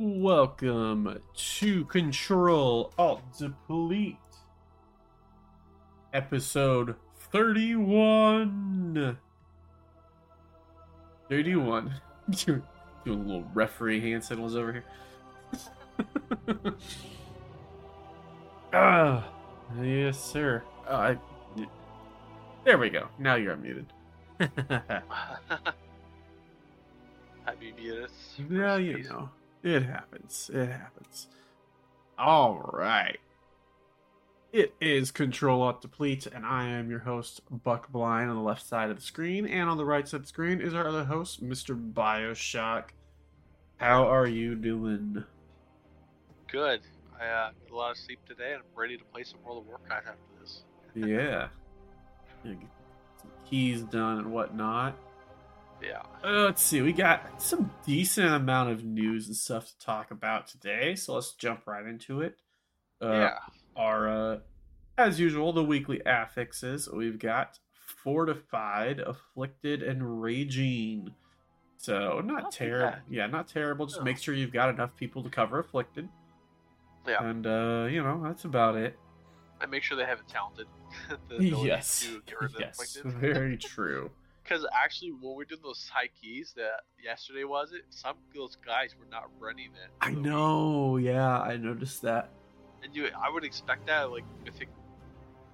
Welcome to Control Alt Deplete, episode 31. 31. Doing a little referee hand signals over here. Ah, yes, sir. Uh, I, there we go. Now you're unmuted. Happy Venus. Yeah, you know. It happens. It happens. All right. It is Control Alt Deplete, and I am your host, Buck Blind, on the left side of the screen. And on the right side of the screen is our other host, Mr. Bioshock. How are you doing? Good. I uh, got a lot of sleep today, and I'm ready to play some World of Warcraft after this. Yeah. Yeah, get some keys done and whatnot. Yeah. Uh, let's see. We got some decent amount of news and stuff to talk about today, so let's jump right into it. Uh, yeah. Our, uh, as usual, the weekly affixes. We've got fortified, afflicted, and raging. So not Not terrible. Yeah, not terrible. Just No. make sure you've got enough people to cover afflicted, Yeah. and uh, you know that's about it. And make sure they have it talented. the yes, To get rid of yes, afflicted. very true. Because actually, when we did those high keys, that yesterday was it? Some of those guys were not running it. I So- know. Yeah, I noticed that. And you, I would expect that, like, if it,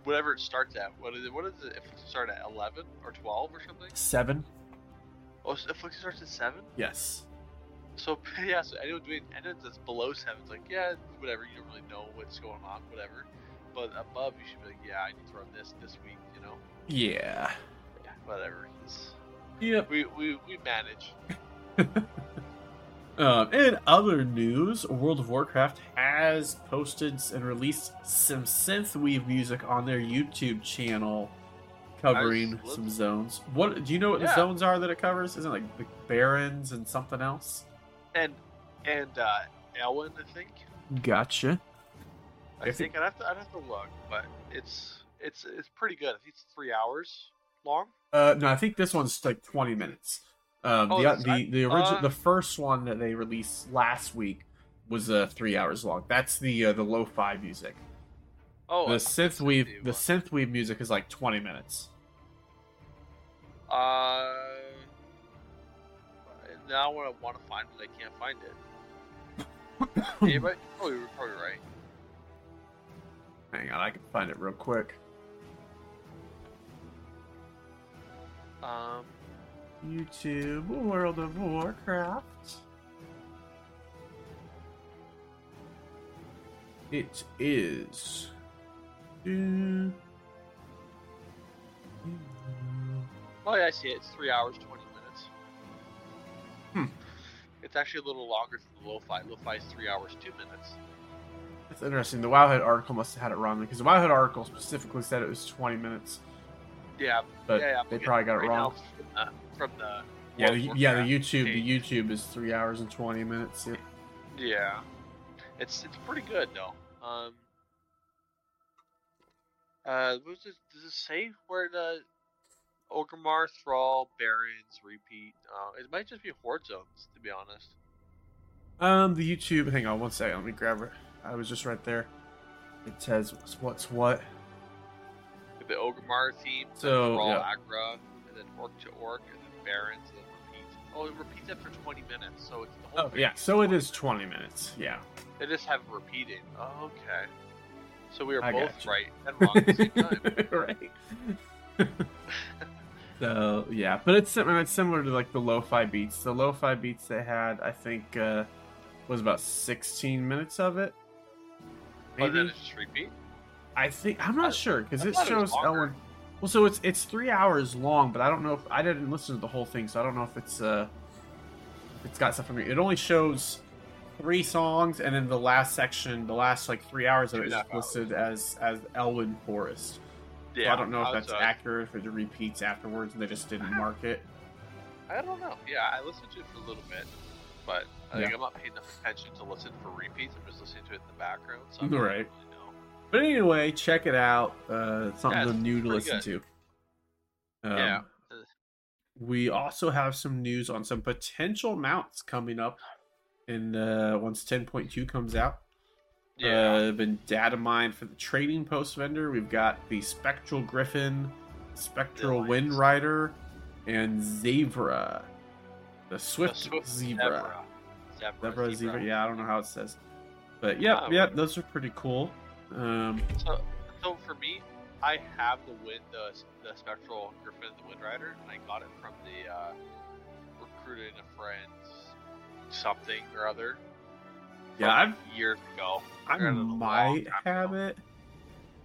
whatever it starts at. What is it? What is it? If it start at eleven or twelve or something? Seven. Oh, so if it starts at seven. Yes. So yeah, so anyone doing anyone that's below seven, it's like yeah, whatever. You don't really know what's going on, whatever. But above, you should be like, yeah, I need to run this this week, you know. Yeah. Yeah, whatever. It's, Yep. we we we manage. Um, in other news, World of Warcraft has posted and released some synthwave music on their YouTube channel, covering some zones. What do you know? What the zones are that it covers? Isn't it like the Barrens and something else? And and uh, Elwynn, I think. Gotcha. I I think I'd have to I'd have to look, but it's it's it's pretty good. I think it's three hours long. Uh, no, I think this one's like twenty minutes. Um, Oh, the the the original Uh, the first one that they released last week was uh three hours long. That's the uh, the lo-fi music. Oh, the I- synthwave the one. synthwave music is like twenty minutes. Uh, now I want to find it, I can't find it. Anybody? Oh, you're probably right. Hang on, I can find it real quick. Um, YouTube World of Warcraft. It is. Oh yeah, I see it. It's three hours twenty minutes. Hmm. It's actually a little longer than the lo-fi. Lo-fi is three hours two minutes. That's interesting. The Wowhead article must have had it wrong because the Wowhead article specifically said it was 20 minutes. Yeah, But yeah, yeah. they probably got it right wrong. now From the, Yeah, the, yeah. The YouTube, the. YouTube is three hours and 20 minutes. Yeah. Yeah, it's it's pretty good though. Um, uh, what does it, does it say where the Orgrimmar, Thrall, Barrens repeat? Uh, it might just be Horde zones, to be honest. Um, the YouTube. Hang on one second. Let me grab it. I was just right there. It says what's, what's what. The Orgrimmar team, So, Thrall, yeah. Agra, and then Orc to Orc, and then Barrens, and then repeats. Oh, it repeats after 20 minutes, so it's the whole Oh yeah. So it 20. minutes. Yeah. They just have repeating. Oh, okay. So we are I both gotcha. right and wrong at the same time. right. so yeah, but it's it's similar to like the lo-fi beats. The lo-fi beats they had, I think, uh, was about 16 minutes of it. But then Maybe. it's just repeat. I think I'm not sure because it it shows. Ellen. Well, so it's it's three hours long, but I don't know if I didn't listen to the whole thing, so I don't know if it's uh, if it's got stuff from me. It only shows three songs, and then the last section, the last like three hours of it is listed as as Elwynn Forest. So Yeah, I don't know if that's uh, accurate, if it repeats afterwards, and they just didn't mark it. I don't know. Yeah, I listened to it for a little bit, but I think Yeah. I'm not paying enough attention to listen for repeats. I'm just listening to it in the background. So I don't Right. really. But anyway, check it out. Uh, it's something Yeah, new to listen to. Um, Yeah. We also have some news on some potential mounts coming up in uh, once 10.2 comes out. Yeah. Uh, been data mined for the trading post vendor. We've got the Spectral Griffin, Spectral. Wind Rider, and Zebra. The Swift, The Swift Zebra. Zebra. Zebra. Zebra, Zebra. Yeah, I don't know how it says. But yeah, Ah, yeah, those are pretty cool. Um, So, so for me, I have the wind, the, the spectral griffin, the wind rider, and I got it from the uh, recruiting a friend's something or other. yeah, I've years ago. I Or a long might have ago. it.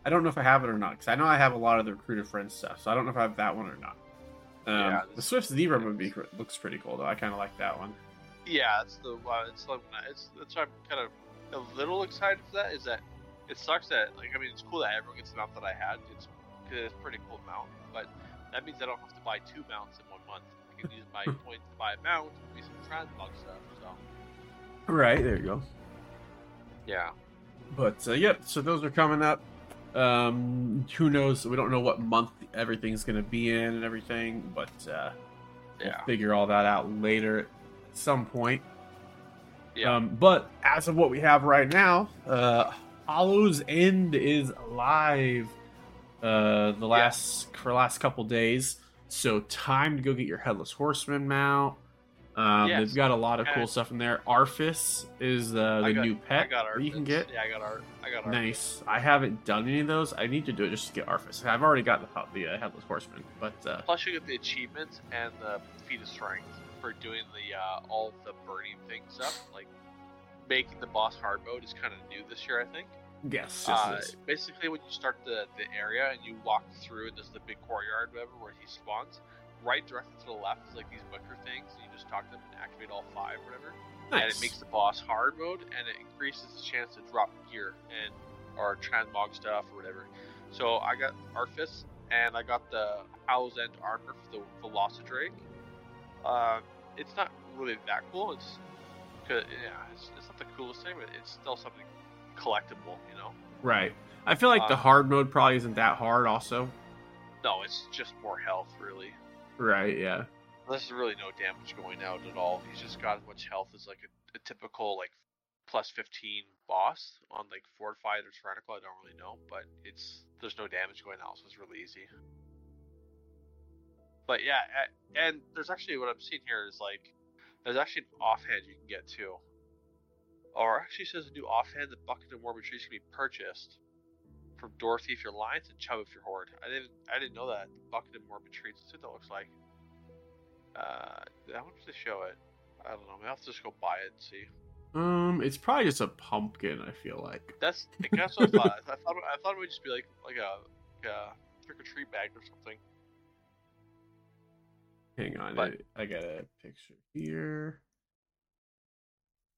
I don't know if I have it or not because I know I have a lot of the recruiter friends stuff, so I don't know if I have that one or not. Um, Yeah, the Swift Zebra be looks pretty cool though. I kind of like that one. Yeah, it's the one. It's like it's that's why I'm kind of a little excited for that. Is that it sucks that like I mean it's cool that everyone gets the mount that I had. It's 'cause it's a pretty cool mount, but that means I don't have to buy two mounts in one month. I can use my points to buy a mount, do some transmog stuff. So Right there you go. yeah, But uh, yep, so those are coming up. Um, who knows? We don't know what month everything's going to be in and everything, but uh, we'll yeah, figure all that out later at some point. yeah. Um, but as of what we have right now, uh, Hallow's End is live. Uh, the last for the last couple days, so time to go get your headless horseman mount. Um, Yes. They've got a lot of cool And- stuff in there. Arfus is uh, the got- new I pet you can get. Yeah, I got art. I got art. Nice. I haven't done any of those. I need to do it just to get Arfus. I've already got the the uh, headless horseman, but uh, Plus, you get the achievements and the feat of strength for doing the uh, all the burning things up, Like making the boss hard mode is kind of new this year, I think. yes, yes, Uh, yes. basically, when you start the, the area and you walk through, and there's the big courtyard, whatever, where he spawns. Right directly to the left is like these wicker things, and you just talk to them and activate all five, whatever. Nice. And it makes the boss hard mode, and it increases the chance to drop gear and or transmog stuff or whatever. So I got Arfus, and I got the Hallow's End armor for the Velocidrake. Uh, it's not really that cool. It's, yeah, it's, it's not the coolest thing, but it's still something collectible, you know. right. I feel like the uh, hard mode probably isn't that hard. Also, No, it's just more health, really. right? Yeah. There's really no damage going out at all. He's just got as much health as like a, a typical like plus 15 boss on like fortified or tyrannical. I don't really know, but it's there's no damage going out, so it's really easy. But yeah, and there's actually what I'm seeing here is like there's actually an offhand you can get too. Or actually says a new offhand the Bucket and Morbid Trees can be purchased from Dorothy if you're Lions and Chubb if you're Horde. I didn't I didn't know that. Bucket and Morbid Trees. That's what that looks like. Uh, how much they show it? I don't know. Maybe I'll have to just go buy it and see. Um, it's probably just a pumpkin. I feel like. That's I guess what I thought. I thought I thought it would just be like like a, like a trick or treat bag or something. Hang on, But- I, I got a picture here.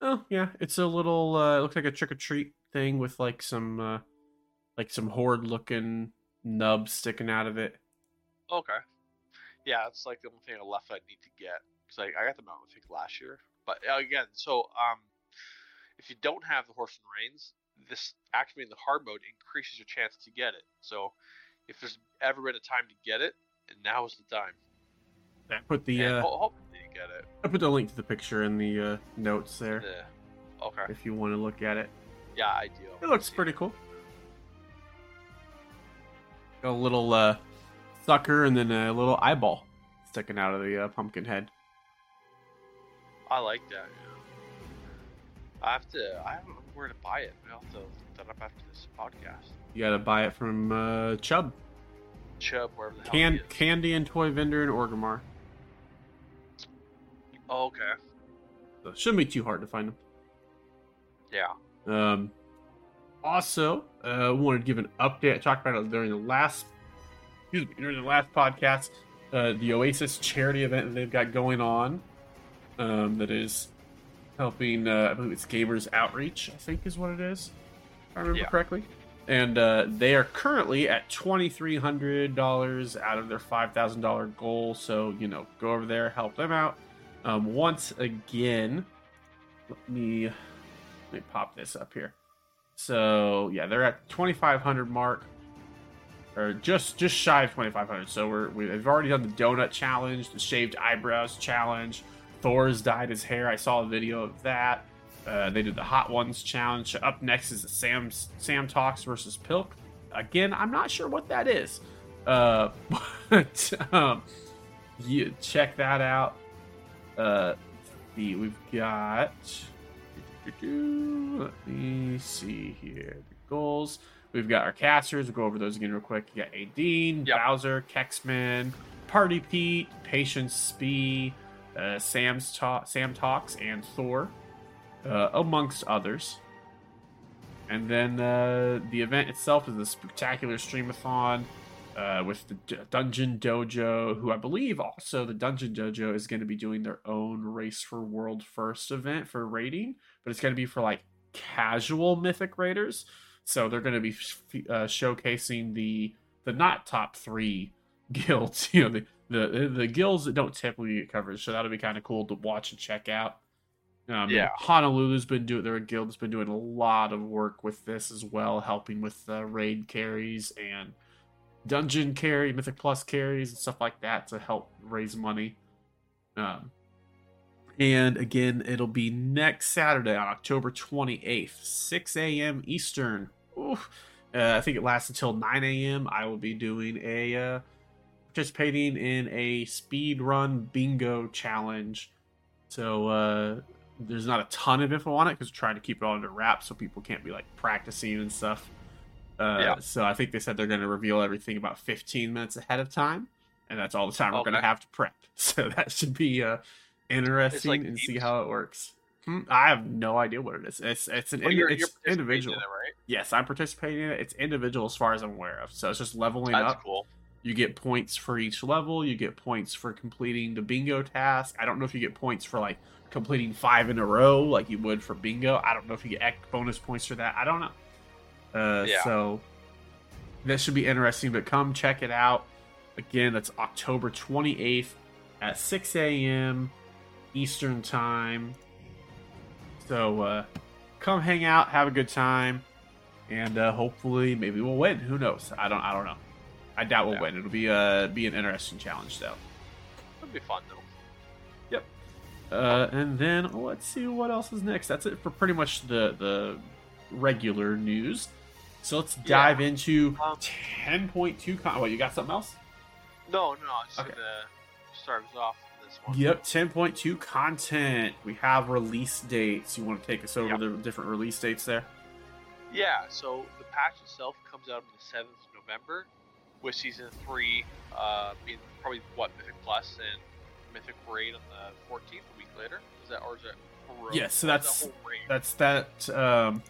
Oh yeah, it's a little. Uh, it looks like a trick or treat thing with like some, uh, like some horde looking nubs sticking out of it. Okay. Yeah, it's like the only thing I left I need to get because I, I got them out I think last year. But uh, again, so um, if you don't have the horse and reins, this activating the hard mode increases your chance to get it. So if there's ever been a time to get it, and now is the time. I put the and uh, hopefully you get it. I put the link to the picture in the uh, notes there Yeah. Okay. if you want to look at it. Yeah, I do. It looks pretty cool. Got a little uh, sucker and then a little eyeball sticking out of the uh, pumpkin head. I like that. Yeah. I have to. I don't know where to buy it. I'll have to look that up after this podcast. You gotta buy it from uh, Chubb, Chubb, wherever the hell Can-. Candy and Toy Vendor in Orgrimmar. Oh, okay. So it shouldn't be too hard to find them. Yeah. Um, also, uh, wanted to give an update. I talked about it during the last, excuse me, during the last podcast. Uh, the Oasis charity event that they've got going on, um, that is helping. Uh, I believe it's Gamers Outreach. I think is what it is. If I remember Yeah. correctly. And uh, they are currently at twenty three hundred dollars out of their five thousand dollar goal. So you know, go over there, help them out. Um, once again, let me let me pop this up here. So yeah, they're at 2,500 mark, or just just shy of 2,500. So we're we've already done the donut challenge, the shaved eyebrows challenge. Thor's dyed his hair. I saw a video of that. Uh, they did the Hot Ones challenge. Up next is the Sam Sam Talks versus Pilk. Again, I'm not sure what that is, uh, but um, you check that out. Uh, the we've got. Let me see here. The goals. We've got our casters. We'll go over those again real quick. You got Adine, Yep. Bowser, Kexman, Party Pete, Patience Spee, uh, Sam's Ta- Sam Talks, and Thor, uh, amongst others. And then uh, the event itself is a spectacular streamathon uh, with the D- Dungeon Dojo, who I believe also the Dungeon Dojo is going to be doing their own Race for World First event for raiding, but it's going to be for like casual Mythic Raiders. So they're going to be f- uh, showcasing the the not top three guilds, you know, the the the guilds that don't typically get coverage. So that'll be kind of cool to watch and check out. Um, Yeah. Honolulu's been doing their guild has been doing a lot of work with this as well, helping with uh, raid carries and dungeon carry, mythic plus carries, and stuff like that to help raise money. Um, and again, it'll be next Saturday on October 28th, 6 a.m. Eastern. Uh, I think it lasts until 9 a.m. I will be doing a uh, participating in a speed run bingo challenge. So uh, there's not a ton of info on it because trying to keep it all under wraps so people can't be like practicing and stuff. Uh, Yeah. So I think they said they're going to reveal everything about 15 minutes ahead of time, and that's all the time we're going to have to prep. So that should be uh, interesting like and see how it works. Hmm, I have no idea what it is. It's it's an Well, you're, it's you're individual. in it, right? Yes, I'm participating in it. It's individual as far as I'm aware of. So it's just leveling That's up. cool. You get points for each level. You get points for completing the bingo task. I don't know if you get points for like completing five in a row, like you would for bingo. I don't know if you get bonus points for that. I don't know. Uh, Yeah. So that should be interesting. But come check it out. Again, that's October 28th at 6 a.m. Eastern time. So uh, come hang out, have a good time, and uh, hopefully maybe we'll win. Who knows? I don't. I don't know. I doubt we'll Yeah. win. It'll be uh be an interesting challenge though. It'll be fun though. Yep. Uh, and then let's see what else is next. That's it for pretty much the the regular news. So let's Yeah. dive into Um, 10.2. Con- what you got? Something else? No, no, I just Okay. gonna start us off this one. Yep, 10.2 content. We have release dates. You want to take us over Yep. the different release dates there? Yeah, so the patch itself comes out on the seventh of November, with season three uh, being probably what Mythic Plus and Mythic Raid on the fourteenth, a week later. Is that or is that? Yes, so is that that's- That's that um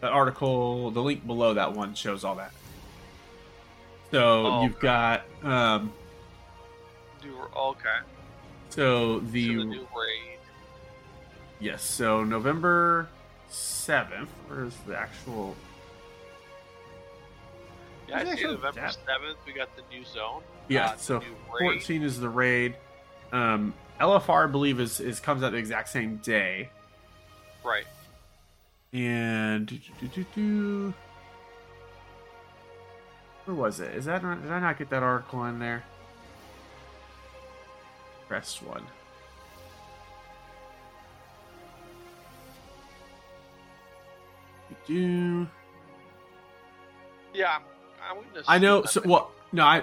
that article, the link below that one shows all that. So Oh, you've okay. got um New, okay. so the, so the new raid. yes, so November 7th, where's the actual Yeah, I Is it see actually November seventh. We got the new zone. Yeah, uh, so 14 is the raid. Um LFR I believe is is comes out the exact same day. Right. And do, do, do, do. where was it? Is that not, did I not get that article in there? Press one. Do Yeah, I'm gonna. I know? So what? No, I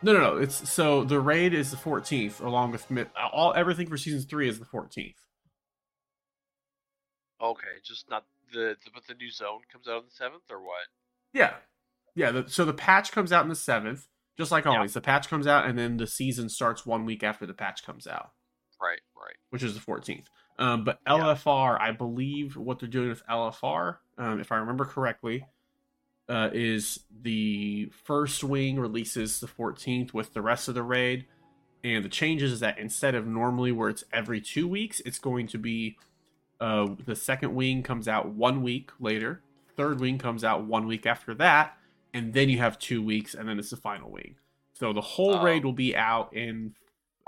no no no. It's so the raid is the 14th, along with all everything for season three is the 14th. Okay, just not the, the but the new zone comes out on the seventh or what? Yeah, yeah. The, so the patch comes out in the seventh, just like Yeah. always. The patch comes out, and then the season starts one week after the patch comes out, Right, right. which is the fourteenth. Um, but Yeah. LFR, I believe what they're doing with LFR, um, if I remember correctly, uh, is the first wing releases the fourteenth with the rest of the raid, and the changes is that instead of normally where it's every two weeks, it's going to be uh, the second wing comes out one week later, third wing comes out one week after that, and then you have two weeks, and then it's the final wing. So the whole Oh. raid will be out in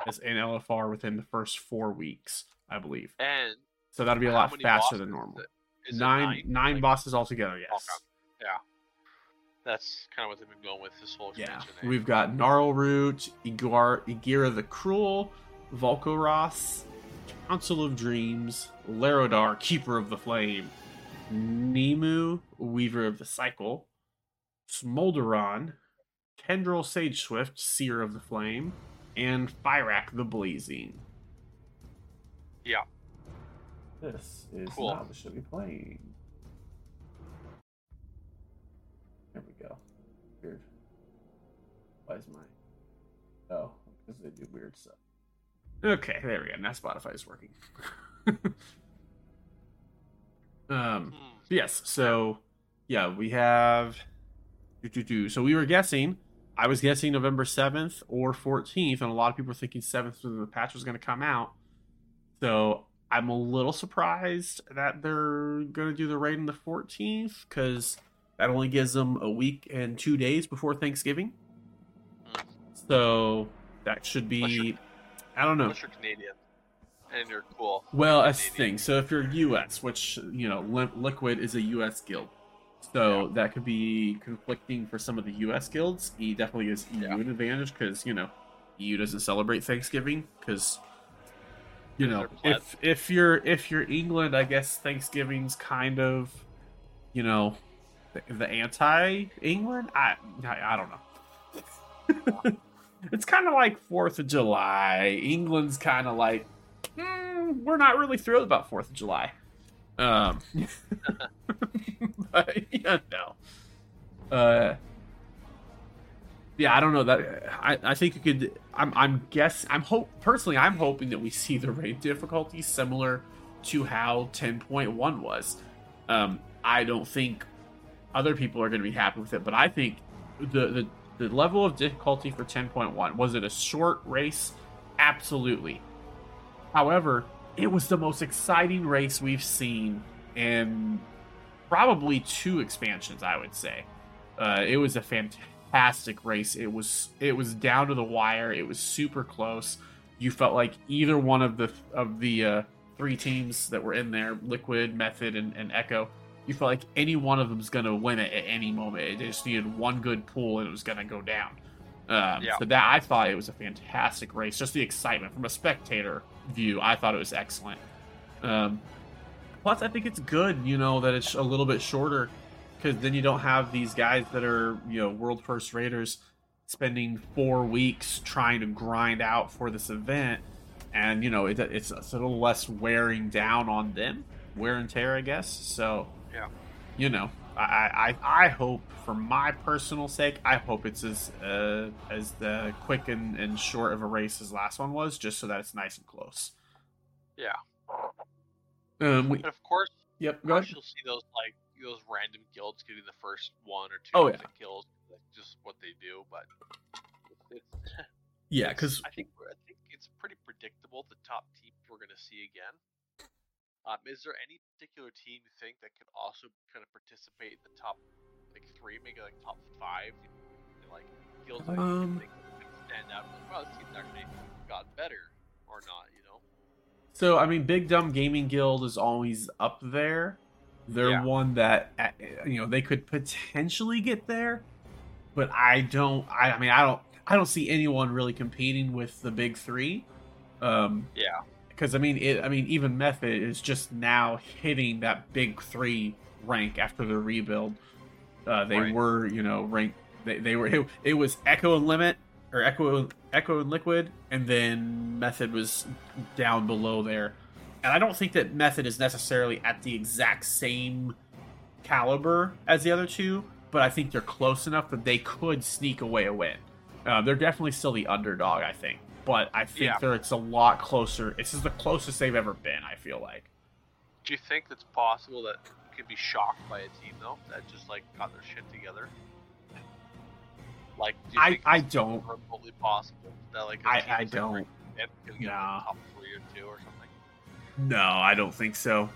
as in LFR within the first four weeks, I believe. And So that'll be a lot faster than is normal. it? Is it Nine nine Like, bosses altogether. Yes. Yeah. That's kind of what they've been going with this whole Yeah, expansion. eh? we've got Gnarlroot, Igor, Igira the Cruel, Volcoross, Council of Dreams, Larodar, Keeper of the Flame, Nymue, Weaver of the Cycle, Smolderon, Tindral Sageswift, Seer of the Flame, and Fyrakk the Blazing. Yeah. This is Cool. now the show we playing. There we go. Weird. Why is my Oh, because they do weird stuff. Okay, there we go. Now Spotify is working. um Hmm. Yes. So, yeah, we have. So we were guessing. I was guessing November seventh or fourteenth, and a lot of people were thinking seventh when the patch was going to come out. So I'm a little surprised that they're going to do the raid on the fourteenth because that only gives them a week and two days before Thanksgiving. Hmm. So that should be. I don't know. Unless you're Canadian and you're cool. Well, that's the thing. So if you're U.S., which you know, Li- Liquid is a U.S. guild, so that could be conflicting for some of the U.S. guilds. E definitely gives EU Yeah. an advantage because you know, EU doesn't celebrate Thanksgiving because you know if if you're if you're England, I guess Thanksgiving's kind of you know the, the anti-England. I I, I don't know. It's kind of like Fourth of July. England's kind of like mm, we're not really thrilled about Fourth of July. Um, but yeah, no. Uh, yeah, I don't know that. I, I think you could. I'm I'm guess. I'm hope personally. I'm hoping that we see the raid difficulty similar to how 10.1 was. Um, I don't think other people are going to be happy with it, but I think the the the level of difficulty for 10.1 was it a short race? Absolutely. However, it was the most exciting race we've seen in probably two expansions. I would say uh, it was a fantastic race. It was it was down to the wire. It was super close. You felt like either one of the of the uh, three teams that were in there, Liquid, Method, and, and Echo, you felt like any one of them's going to win it at any moment. It just needed one good pull and it was going to go down. Um, Yeah. So that I thought it was a fantastic race. Just the excitement from a spectator view, I thought it was excellent. Um, plus, I think it's good, you know, that it's a little bit shorter because then you don't have these guys that are, you know, world first raiders spending four weeks trying to grind out for this event, and you know, it, it's, it's a little less wearing down on them, wear and tear, I guess. So, Yeah. you know, I, I I hope for my personal sake, I hope it's as uh, as the quick and, and short of a race as last one was, just so that it's nice and close. Yeah. Um, we, And of course, yep, of go course ahead. you'll see those like those random guilds getting the first one or two Oh, yeah. kills. That's just what they do. But it's, it's, Yeah, because I think I think it's pretty predictable the top teams we're going to see again. Um, is there any particular team you think that could also kind of participate in the top like three, maybe like top five, like guilds that Um, stand out? Like, wow, this team's actually gotten better or not? You know? So I mean, Big Dumb Gaming Guild is always up there. They're Yeah. one that you know they could potentially get there, but I don't. I, I mean, I don't. I don't see anyone really competing with the big three. Um, Yeah. Because I mean, it. I mean, even Method is just now hitting that big three rank after the rebuild. Uh, they Right. were, you know, ranked. They, they were. It, it was Echo and Limit or Echo Echo and Liquid, and then Method was down below there. And I don't think that Method is necessarily at the exact same caliber as the other two, but I think they're close enough that they could sneak away a win. Uh, they're definitely still the underdog, I think, but I think Yeah. they're it's a lot closer. This is the closest they've ever been. I feel like. Do you think it's possible that you could be shocked by a team though that just like got their shit together? Like, do you I think I it's don't. remotely possible that like a I team I that's, don't. ranked fifth could get Nah. top three or two or something? No, I don't think so.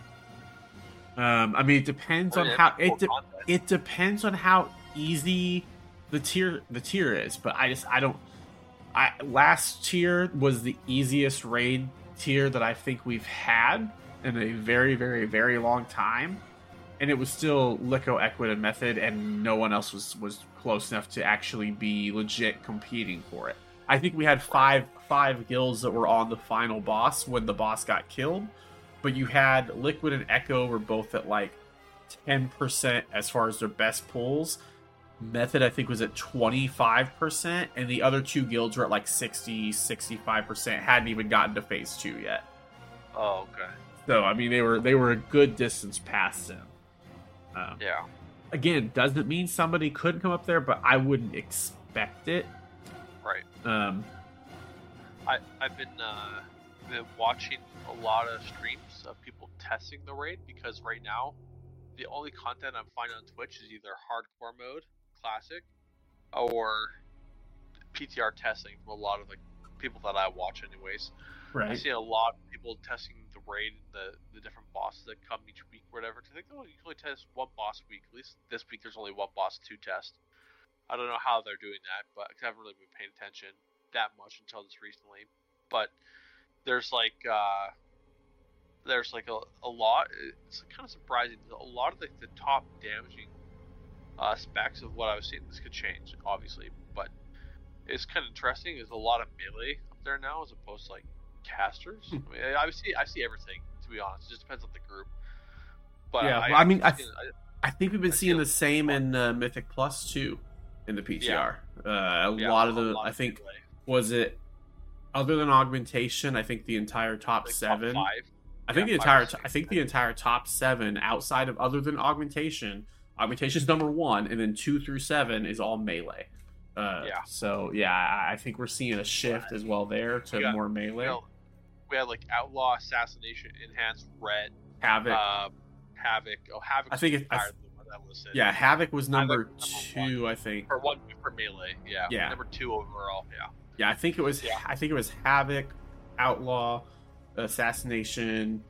Um, I mean, it depends Or on it'd how it. de- it depends on how easy the tier the tier is but i just i don't i last tier was the easiest raid tier that i think we've had in a very very very long time and it was still lico equid and method and no one else was was close enough to actually be legit competing for it I think we had five five guilds that were on the final boss when the boss got killed, but you had Liquid and Echo were both at like ten percent as far as their best pulls. Method I think was at 25% and the other two guilds were at like 60 65% hadn't even gotten to phase 2 yet. Oh, okay. So I mean they were they were a good distance past them. Um, Yeah. again, doesn't mean somebody couldn't come up there, but I wouldn't expect it. Right. Um, I I've been uh, been watching a lot of streams of people testing the raid because right now the only content I'm finding on Twitch is either hardcore mode, classic, or PTR testing from a lot of like people that I watch anyways. I right. see a lot of people testing the raid, the the different bosses that come each week, or whatever. I think they only usually test one boss a week. At least this week, there's only one boss to test. I don't know how they're doing that, but I haven't really been paying attention that much until this recently. But there's like uh, there's like a, a lot. It's kind of surprising. A lot of like the top damaging specs of what I was seeing. This could change, obviously, but it's kind of interesting. There's a lot of melee up there now, as opposed to like casters. Hmm. I mean, I see I see everything. To be honest, it just depends on the group. But Yeah, I, well, I mean, I I- I think we've been I seeing the same fun. in uh, Mythic Plus too, in the PTR. Yeah. Uh, a yeah, lot of the, lot I think, melee. was it other than augmentation? I think the entire top Like, top seven. five. I think Yeah, the entire, six, I think the entire top seven outside of other than augmentation. Augmentation's number one, and then two through seven is all melee. Uh, Yeah. So yeah, I think we're seeing a shift as well there to Yeah. more You melee. know, we had like outlaw, assassination, enhanced, red, Havoc. um, havoc. Oh, havoc. I think it- I higher than what that listed. yeah, Havoc was number Havoc number two, I think. for one for melee. Yeah. Yeah. Number two overall. Yeah. Yeah, I think it was. Yeah. I think it was Havoc, Outlaw, Assassination,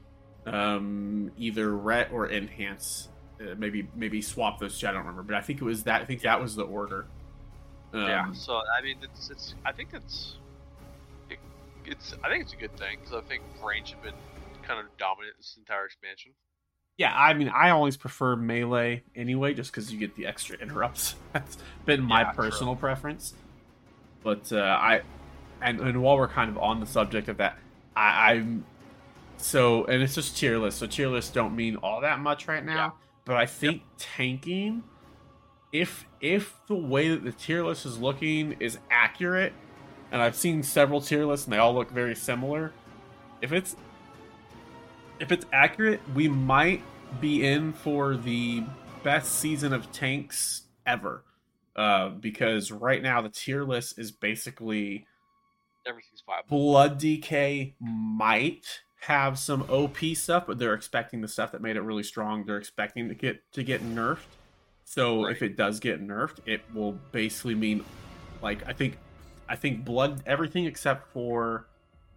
um, either Ret or Enhance. Uh, maybe maybe swap those two. I don't remember, but I think it was that. I think that was the order. Um, yeah. So I mean, it's, it's I think it's it, it's I think it's a good thing because I think range have been kind of dominant this entire expansion. yeah. I mean, I always prefer melee anyway, just because you get the extra interrupts. That's been my Yeah, true. personal preference. But uh, I, and, and while we're kind of on the subject of that, I, I'm so, and it's just tier list. So tier lists don't mean all that much right now. But I think tanking, if if the way that the tier list is looking is accurate, and I've seen several tier lists and they all look very similar. If it's if it's accurate, we might be in for the best season of tanks ever. Uh, because right now the tier list is basically Everything's viable. Blood DK might have some OP stuff, but they're expecting the stuff that made it really strong. They're expecting to get to get nerfed. So Right. if it does get nerfed, it will basically mean like I think I think blood everything except for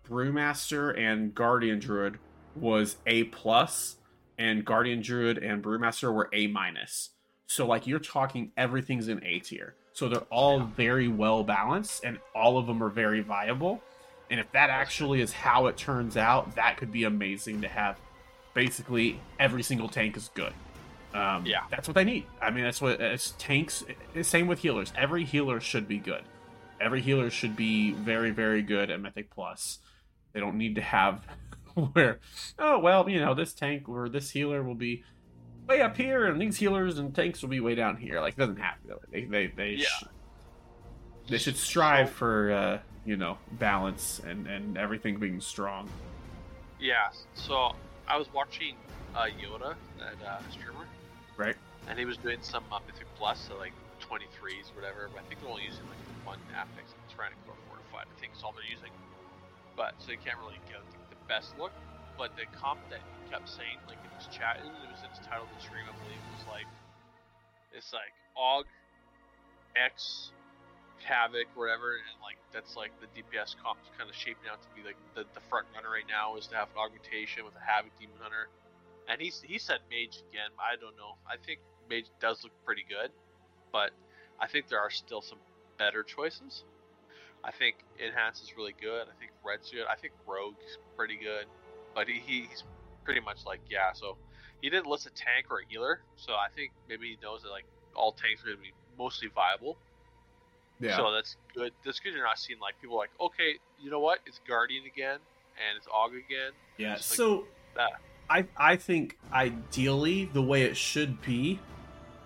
Brewmaster and Guardian Druid was A plus, and Guardian Druid and Brewmaster were A minus. So like you're talking everything's in A tier. So they're all Yeah. very well balanced and all of them are very viable. And if that actually is how it turns out, that could be amazing to have basically every single tank is good. Um, Yeah. That's what they need. I mean, that's what it's tanks. It's same with healers. Every healer should be good. Every healer should be very, very good at Mythic Plus. They don't need to have where, oh, well, you know, this tank or this healer will be way up here and these healers and tanks will be way down here. Like, it doesn't have to. They, they, they, Yeah. sh- they should strive for, uh, you know, balance and, and everything being strong. Yeah. So I was watching uh, Yoda, that uh, streamer, Right. and he was doing some uh, Mythic Plus, so like 23s, whatever. But I think they're only using like one affix, Tyrannic or Fortified. I think is all they're using. But so you can't really get the, best look. But the comp that he kept saying, like in his chat, it was in his title of the stream, I believe, was like, it's like Aug, X, Havoc, whatever, and like that's like the DPS comp is kind of shaping out to be like the, the front runner right now is to have an augmentation with a Havoc Demon Hunter, and he's he said Mage again. I don't know. I think Mage does look pretty good, but I think there are still some better choices. I think Enhance is really good. I think Ret's good. I think Rogue's pretty good, but he, he's pretty much like yeah. So he didn't list a tank or a healer, so I think maybe he knows that like all tanks are going to be mostly viable. Yeah. So that's good. That's good. You're not seeing like people like, okay, you know what? It's Guardian again, and it's Aug again. yeah. like So that. I I think ideally the way it should be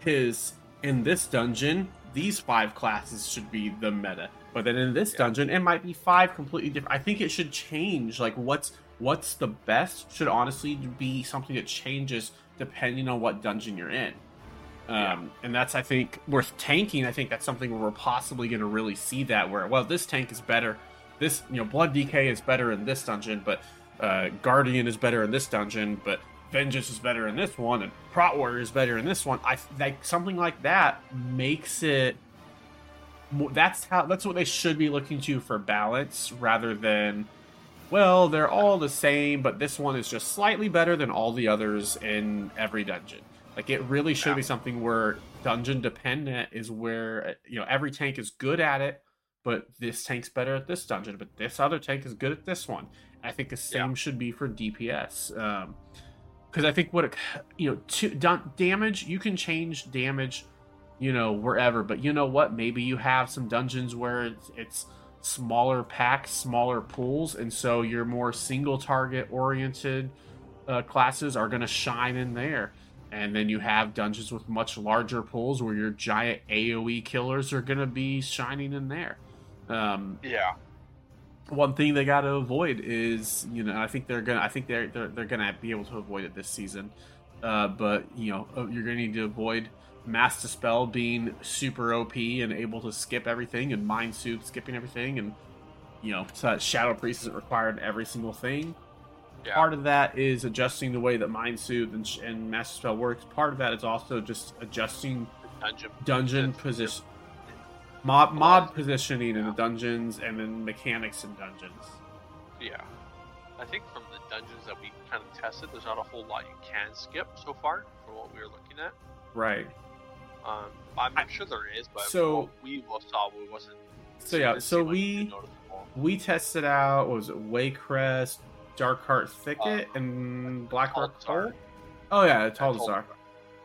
is in this dungeon these five classes should be the meta. But then in this Yeah. dungeon it might be five completely different. I think it should change like what's what's the best should honestly be something that changes depending on what dungeon you're in. Um, Yeah. and that's I think worth tanking. I think that's something where we're possibly going to really see that where well this tank is better. This you know blood DK is better in this dungeon, but uh, Guardian is better in this dungeon, but Vengeance is better in this one, and Prot Warrior is better in this one. I like something like that makes it. That's how. That's what they should be looking to for balance, rather than, well, they're all the same, but this one is just slightly better than all the others in every dungeon. Like it really should Yeah. be something where dungeon dependent is where you know every tank is good at it, but this tank's better at this dungeon, but this other tank is good at this one. I think the same should be for DPS. Um, because I think what it, you know, to, dun- damage you can change damage, you know, wherever. But you know what? Maybe you have some dungeons where it's, it's smaller packs, smaller pools, and so your more single target oriented uh, classes are going to shine in there. And then you have dungeons with much larger pools where your giant AOE killers are going to be shining in there. Um, Yeah. one thing they got to avoid is you know I think they're gonna I think they're they're, they're gonna be able to avoid it this season, uh, but you know uh, you're gonna need to avoid mass dispel being super OP and able to skip everything and Mind Soothe skipping everything and you know so shadow priest isn't required in every single thing. Yeah. Part of that is adjusting the way that Mind Soothe and, and mass dispel works. Part of that is also just adjusting Dungeon. dungeon position mob mob positioning in the dungeons and then mechanics in dungeons. Yeah. I think from the dungeons that we kind of tested, there's not a whole lot you can skip so far from what we were looking at. Right. Um, I'm, I'm sure there is, but So- we saw it wasn't. So yeah, so we we tested out was it Waycrest, Darkheart Thicket, Uh, and Black Rook. Hole? Oh yeah, Yeah, Atal'Dazar.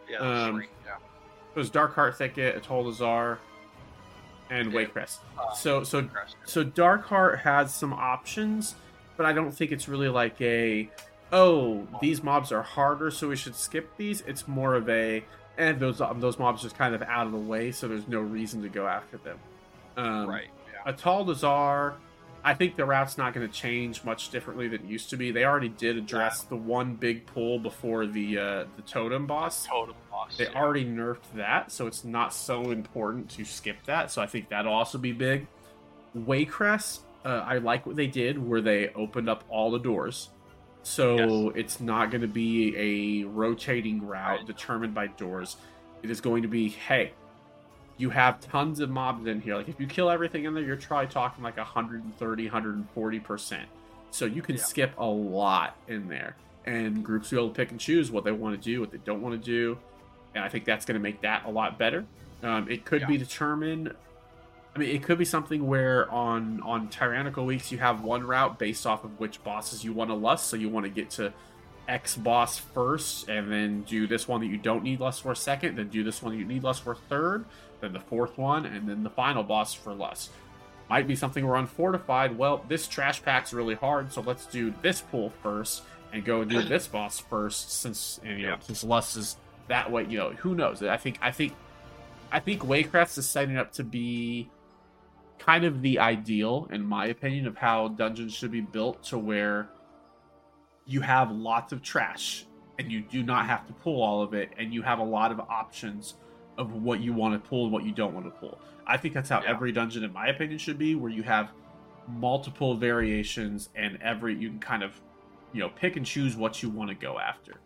Yeah, Um, three, yeah. It was Darkheart Thicket, Atal'Dazar, and Yeah. Waycrest. Uh, So so Crest. so Darkheart has some options, but I don't think it's really like a oh these mobs are harder, so we should skip these. It's more of a and those those mobs just kind of out of the way, so there's no reason to go after them. Um, right. Yeah. Atal'Dazar, I think the route's not going to change much differently than it used to be. They already did address the one big pull before the uh, the totem boss. Totem boss. They yeah. already nerfed that, so it's not so important to skip that. So I think that'll also be big. Waycrest, uh, I like what they did where they opened up all the doors. So it's not going to be a rotating route Right. determined by doors. It is going to be, hey, you have tons of mobs in here. Like if you kill everything in there, you're probably talking like 130, 140%. So you can Yeah. skip a lot in there. And groups will be able to pick and choose what they want to do, what they don't want to do. And I think that's going to make that a lot better. Um, it could be determined. I mean, it could be something where on on tyrannical weeks you have one route based off of which bosses you want to lust. So you want to get to X boss first, and then do this one that you don't need less for second, then do this one that you need less for third, then the fourth one, and then the final boss for lust. Might be something where unfortified. Well, this trash pack's really hard, so let's do this pool first and go do this boss first, since and, you know Yeah. since lust is that way. You know, who knows? I think I think I think Waycrest is setting up to be kind of the ideal, in my opinion, of how dungeons should be built to where you have lots of trash and you do not have to pull all of it, and you have a lot of options of what you want to pull and what you don't want to pull. I think that's how Yeah. every dungeon, in my opinion, should be, where you have multiple variations and every you can kind of you know pick and choose what you want to go after.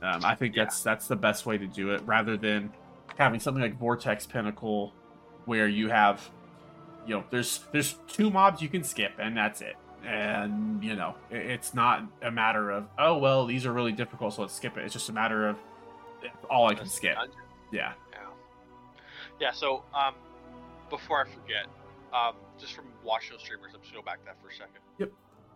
Um, I think Yeah. that's that's the best way to do it, rather than having something like Vortex Pinnacle, where you have, you know, there's there's two mobs you can skip and that's it, and you know it's not a matter of oh well these are really difficult so let's skip it. It's just a matter of all I can That's skip. Yeah. Yeah. Yeah. So, um, before I forget, um, just from watching those streamers, I'm just go back to that for a second. Yep.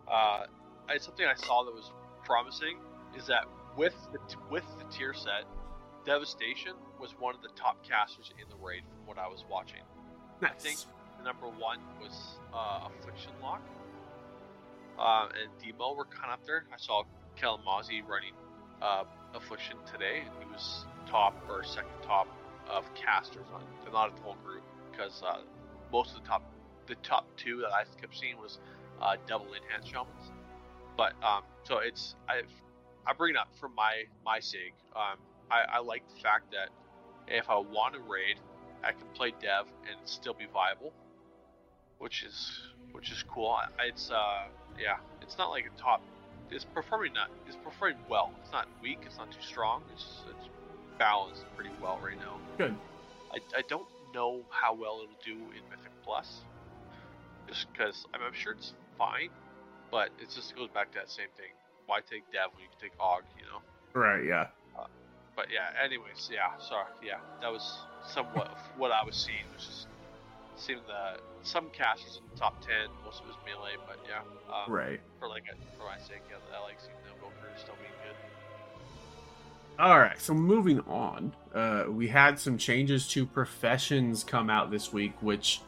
Uh, it's something I saw that was promising is that with the with the tier set, Devastation was one of the top casters in the raid from what I was watching. nice. I think number one was uh, Affliction Lock. Uh, and Demo were kind of up there. I saw Kalamazzi running uh, Affliction today, and he was top or second top of casters on not a whole group because uh, most of the top the top two that I kept seeing was uh, double enhanced shamans. But um, so it's I I bring it up for my my sake. Um, I, I like the fact that if I want to raid, I can play dev and still be viable, which is which is cool. It's uh yeah, it's not like a top. It's performing not. It's performing well. It's not weak. It's not too strong. It's it's balanced pretty well right now. Good. I, I don't know how well it'll do in Mythic Plus, just because I'm, I'm sure it's fine, but it just goes back to that same thing. Why take Dev when you can take Aug? You know. Right. Yeah. Uh, but yeah. Anyways, yeah. Sorry. Yeah, that was somewhat of what I was seeing. Was just seeing that some casters in the top ten. Most of it was melee, but yeah. Um, right. For like a, for my sake, yeah, I like seeing the Invoker still being good. All right, so moving on, uh, we had some changes to professions come out this week, which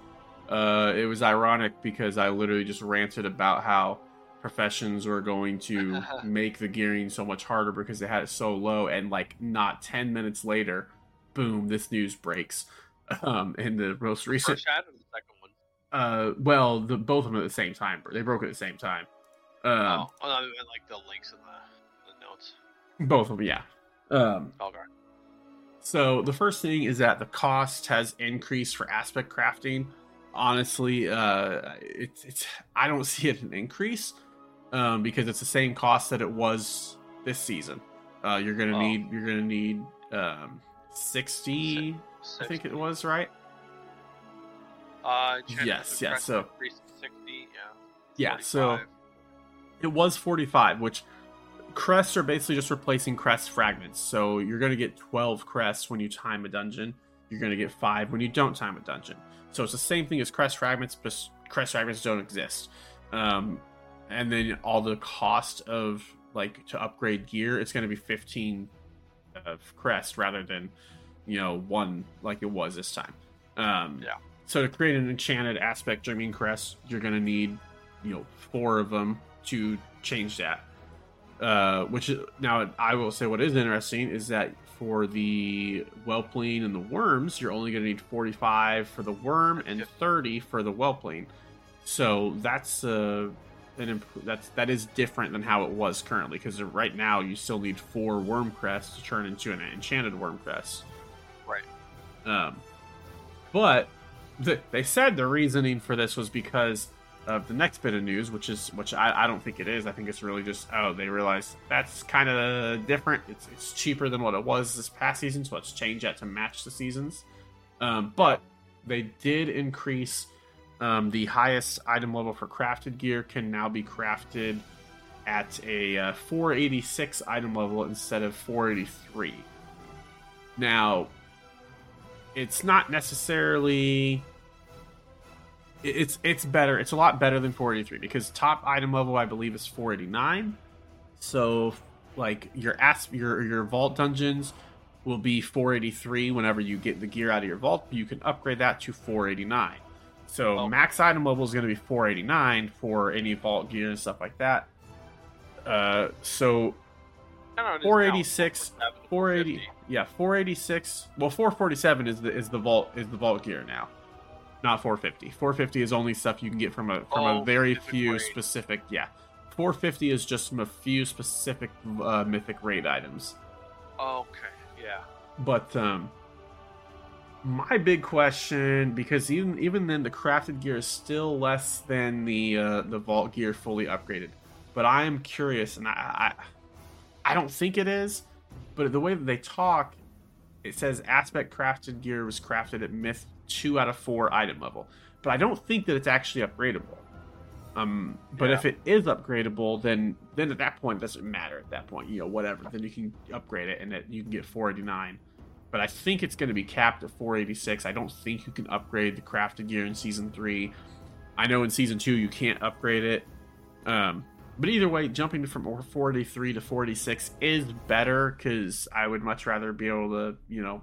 uh, it was ironic because I literally just ranted about how professions were going to make the gearing so much harder because they had it so low, and like not ten minutes later, boom, this news breaks. Um, in the most recent, First ad or the second one? uh, well, the both of them at the same time. They broke at the same time. Um, oh, oh, no, I meant like the links in the, the notes. both of them, yeah. Um, Okay. So the first thing is that the cost has increased for aspect crafting. Honestly, uh, it's it's I don't see it an increase um, because it's the same cost that it was this season. Uh, you're gonna Oh. need you're gonna need um, sixty, I think it was right. Uh, Yes, yes, so- increased 60, yeah. Yeah, so it was 45, which crests are basically just replacing crest fragments. So you're going to get 12 crests when you time a dungeon. You're going to get 5 when you don't time a dungeon. So it's the same thing as crest fragments, but crest fragments don't exist. Um, and then all the cost of like to upgrade gear, it's going to be 15 of crest rather than you know one like it was this time. Um, Yeah. So to create an enchanted aspect dreaming crest, you're going to need you know four of them to change that. Uh, which is, now I will say what is interesting is that for the whelpling and the Wyrms, you're only going to need 45 for the Wyrm and 30 for the whelpling. So that's uh, an imp- that's that is different than how it was currently because right now you still need four Wyrm crests to turn into an enchanted Wyrm crest. Um, but the, they said the reasoning for this was because of the next bit of news, which is which I, I don't think it is. I think it's really just oh they realized that's kind of different. It's it's cheaper than what it was this past season, so let's change that to match the seasons. Um, but they did increase um, the highest item level for crafted gear can now be crafted at a uh, 486 item level instead of 483. Now, it's not necessarily it's it's better. It's a lot better than 483 because top item level I believe is 489. So like your asp your your vault dungeons will be 483 whenever you get the gear out of your vault. You can upgrade that to 489. So Oh. max item level is going to be 489 for any vault gear and stuff like that. Uh, so 486 480 yeah 486 well 447 is the is the vault is the vault gear now not 450 450 is only stuff you can get from a from a Oh, very few raid. specific yeah. 450 is just from a few specific uh, mythic raid items. Okay, yeah. but um my big question because even even then the crafted gear is still less than the uh, the vault gear fully upgraded but i am curious and i i, I don't think it is but the way that they talk it says aspect crafted gear was crafted at myth 2 out of 4 item level but i don't think that it's actually upgradable um but Yeah. if it is upgradable then then at that point it doesn't matter at that point you know whatever then you can upgrade it and it, you can get 489 but I think it's going to be capped at 486. I don't think you can upgrade the crafted gear in season three. I know in season two you can't upgrade it. Um, but either way, jumping from 43 to 46 is better because I would much rather be able to, you know,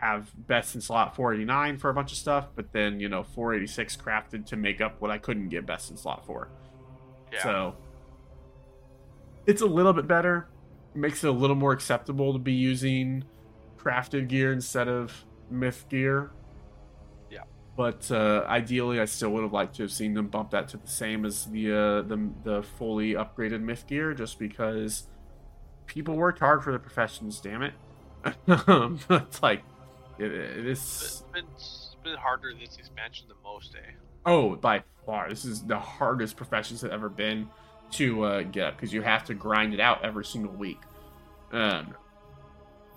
have best in slot 489 for a bunch of stuff, but then you know 486 crafted to make up what I couldn't get best in slot for. Yeah. So it's a little bit better. Makes it a little more acceptable to be using crafted gear instead of myth gear. But uh, ideally, I still would have liked to have seen them bump that to the same as the uh, the the fully upgraded myth gear, just because people worked hard for their professions. Damn it! it's like it, it is. It's been, it's been harder this expansion than most, eh? Oh, by far, this is the hardest professions have ever been to uh, get because you have to grind it out every single week. Um,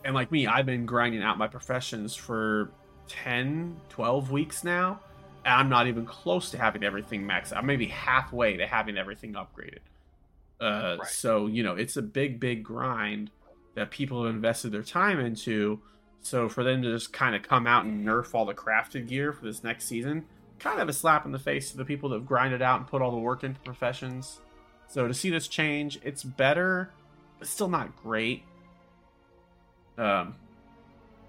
and like me, I've been grinding out my professions for 10, 12 weeks now, and I'm not even close to having everything maxed. I'm maybe halfway to having everything upgraded. Uh, Right. So you know, it's a big, big grind that people have invested their time into. So for them to just kind of come out and nerf all the crafted gear for this next season, kind of a slap in the face to the people that have grinded out and put all the work into professions. So to see this change, it's better, but still not great. Um,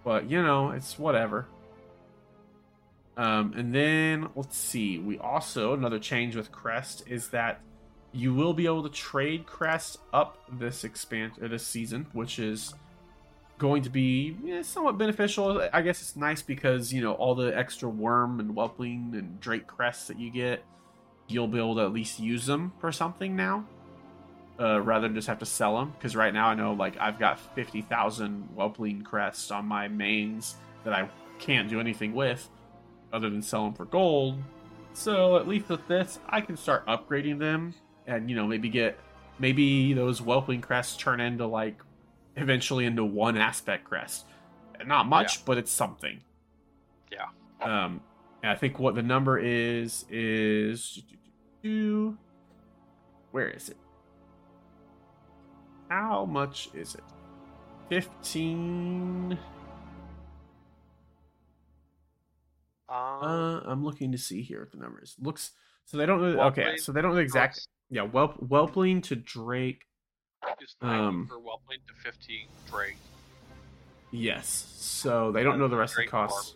but you know, it's whatever. Um, and then let's see. We also another change with Crest is that you will be able to trade Crest up this expand uh, this season, which is going to be somewhat beneficial. I guess it's nice because you know all the extra Wyrm and whelpling and drake crests that you get, you'll be able to at least use them for something now, uh, rather than just have to sell them. Because right now I know like I've got fifty thousand whelpling crests on my mains that I can't do anything with, other than sell them for gold. So at least with this, I can start upgrading them, and you know maybe get maybe those whelpling crests turn into like eventually into one aspect crest. Not much, but it's something. Yeah. Um, and I think what the number is is where is it? How much is it? Fifteen. Um, Uh, I'm looking to see here what the numbers. Looks so they don't know. Okay, so they don't know the exact. Yeah, whelp, whelpling to Drake. 90 um, for Whelpling to 15 Drake. Yes. So they don't know the rest of the Drake costs.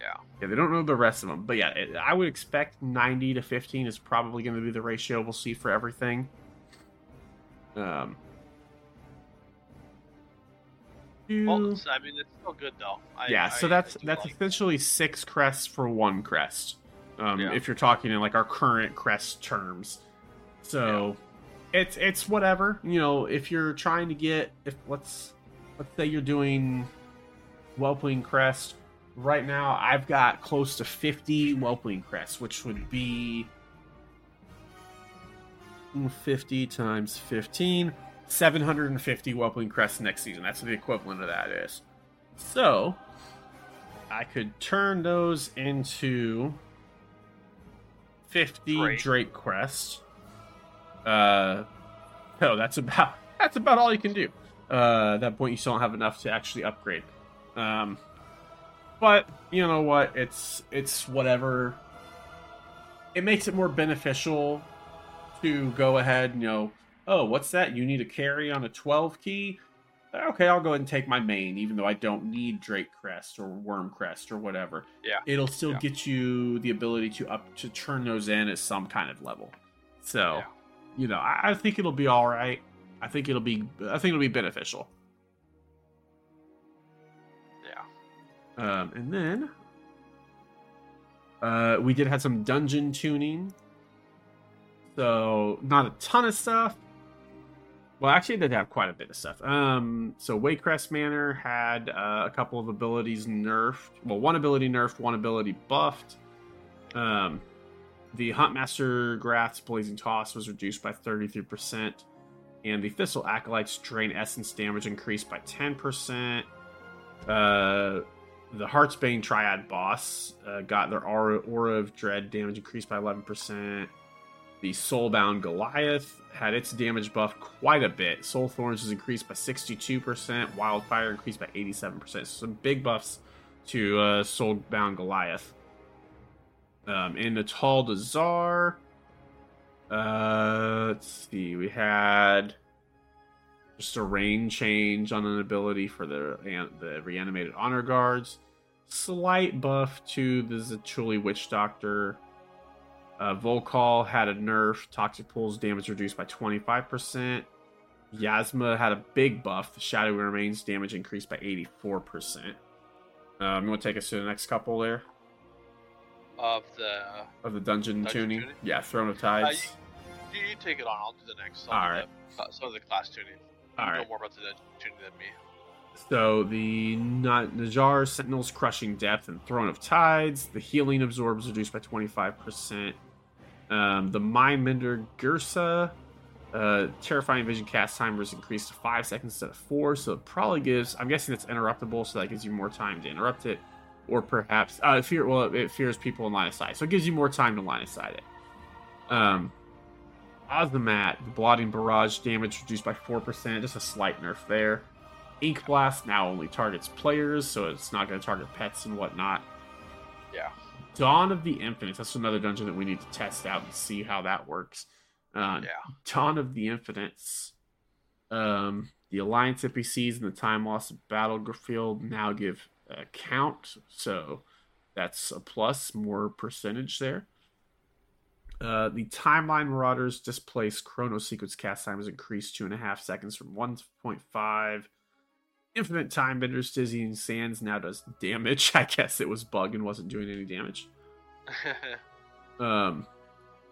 Yeah. Yeah, they don't know the rest of them. But yeah, it, I would expect 90 to 15 is probably going to be the ratio we'll see for everything. Um. Well, I mean, it's still good though. I, yeah, I- so I that's do that's like- essentially six crests for one crest. Um, Yeah. if you're talking in like our current crest terms. So it's it's whatever. You know, if you're trying to get if let's let's say you're doing whelpling crest right now i've got close to 50 whelpling crests which would be 50 times 15 750 whelpling crests next season that's what the equivalent of that is so i could turn those into 50 Drake. drake crests uh no that's about that's about all you can do uh, at that point you still don't have enough to actually upgrade. Um, but you know what? It's it's whatever. It makes it more beneficial to go ahead. You know, oh, what's that? You need a carry on a twelve key. Okay, I'll go ahead and take my main, even though I don't need Drake Crest or Wyrm Crest or whatever. Yeah. it'll still Yeah. get you the ability to up to turn those in at some kind of level. So, Yeah. you know, I, I think it'll be all right. I think it'll be I think it'll be beneficial. Yeah. Um, and then uh, we did have some dungeon tuning. So not a ton of stuff. Well, actually, did have quite a bit of stuff. Um, so Waycrest Manor had uh, a couple of abilities nerfed. Well, one ability nerfed, one ability buffed. Um, the Huntmaster Grath's Blazing Toss was reduced by 33%, and the Thistle Acolyte's Drain Essence damage increased by 10%. Uh, the Heartsbane Triad boss uh, got their aura, aura of Dread damage increased by 11%. The Soulbound Goliath had its damage buff quite a bit. Soul Thorns was increased by 62%. Wildfire increased by 87%. So some big buffs to uh, Soulbound Goliath. Um, in the Atal'Dazar, uh, let's see, we had Just a rain change on an ability for the the reanimated honor guards. Slight buff to the Zachuli Witch Doctor. Uh, Vol'kaal had a nerf. Toxic Pulse damage reduced by 25%. Yazma had a big buff. The Shadowy Remains damage increased by 84%. Um, you want to take us to the next couple there? Of the of the dungeon, dungeon tuning? tuning? Yeah, Throne of Uh, Tides. you, you take it on. I'll do the next. All of. The, uh, some of the class tuning. All you right. know more about the dungeon tuning than me. So the Naz'jar Sentinel's Crushing Depth and Throne of Tides. The healing absorbs reduced by 25%. Um, the Mind Mender Gursa. Uh, Terrifying Vision cast time was increased to 5 seconds instead of 4. So it probably gives. I'm guessing it's interruptible, so that gives you more time to interrupt it. Or perhaps. Uh, fear, well, it fears people in line of sight. So it gives you more time to line of sight it. Um, Ozumat, the Blotting Barrage damage reduced by 4%. Just a slight nerf there. Ink Blast now only targets players, so it's not going to target pets and whatnot. Yeah. Dawn of the Infinites. That's another dungeon that we need to test out and see how that works. Uh, Yeah. Dawn of the Infinites. Um, the Alliance NPCs and the time lost battlefield now give a count, so that's a plus, more percentage there. Uh, the Timeline Marauders displace Chrono Sequence cast time is increased two and a half seconds from 1.5. Infinite Time Benders Dizzying Sands now does damage. I guess it was bug and wasn't doing any damage. Um,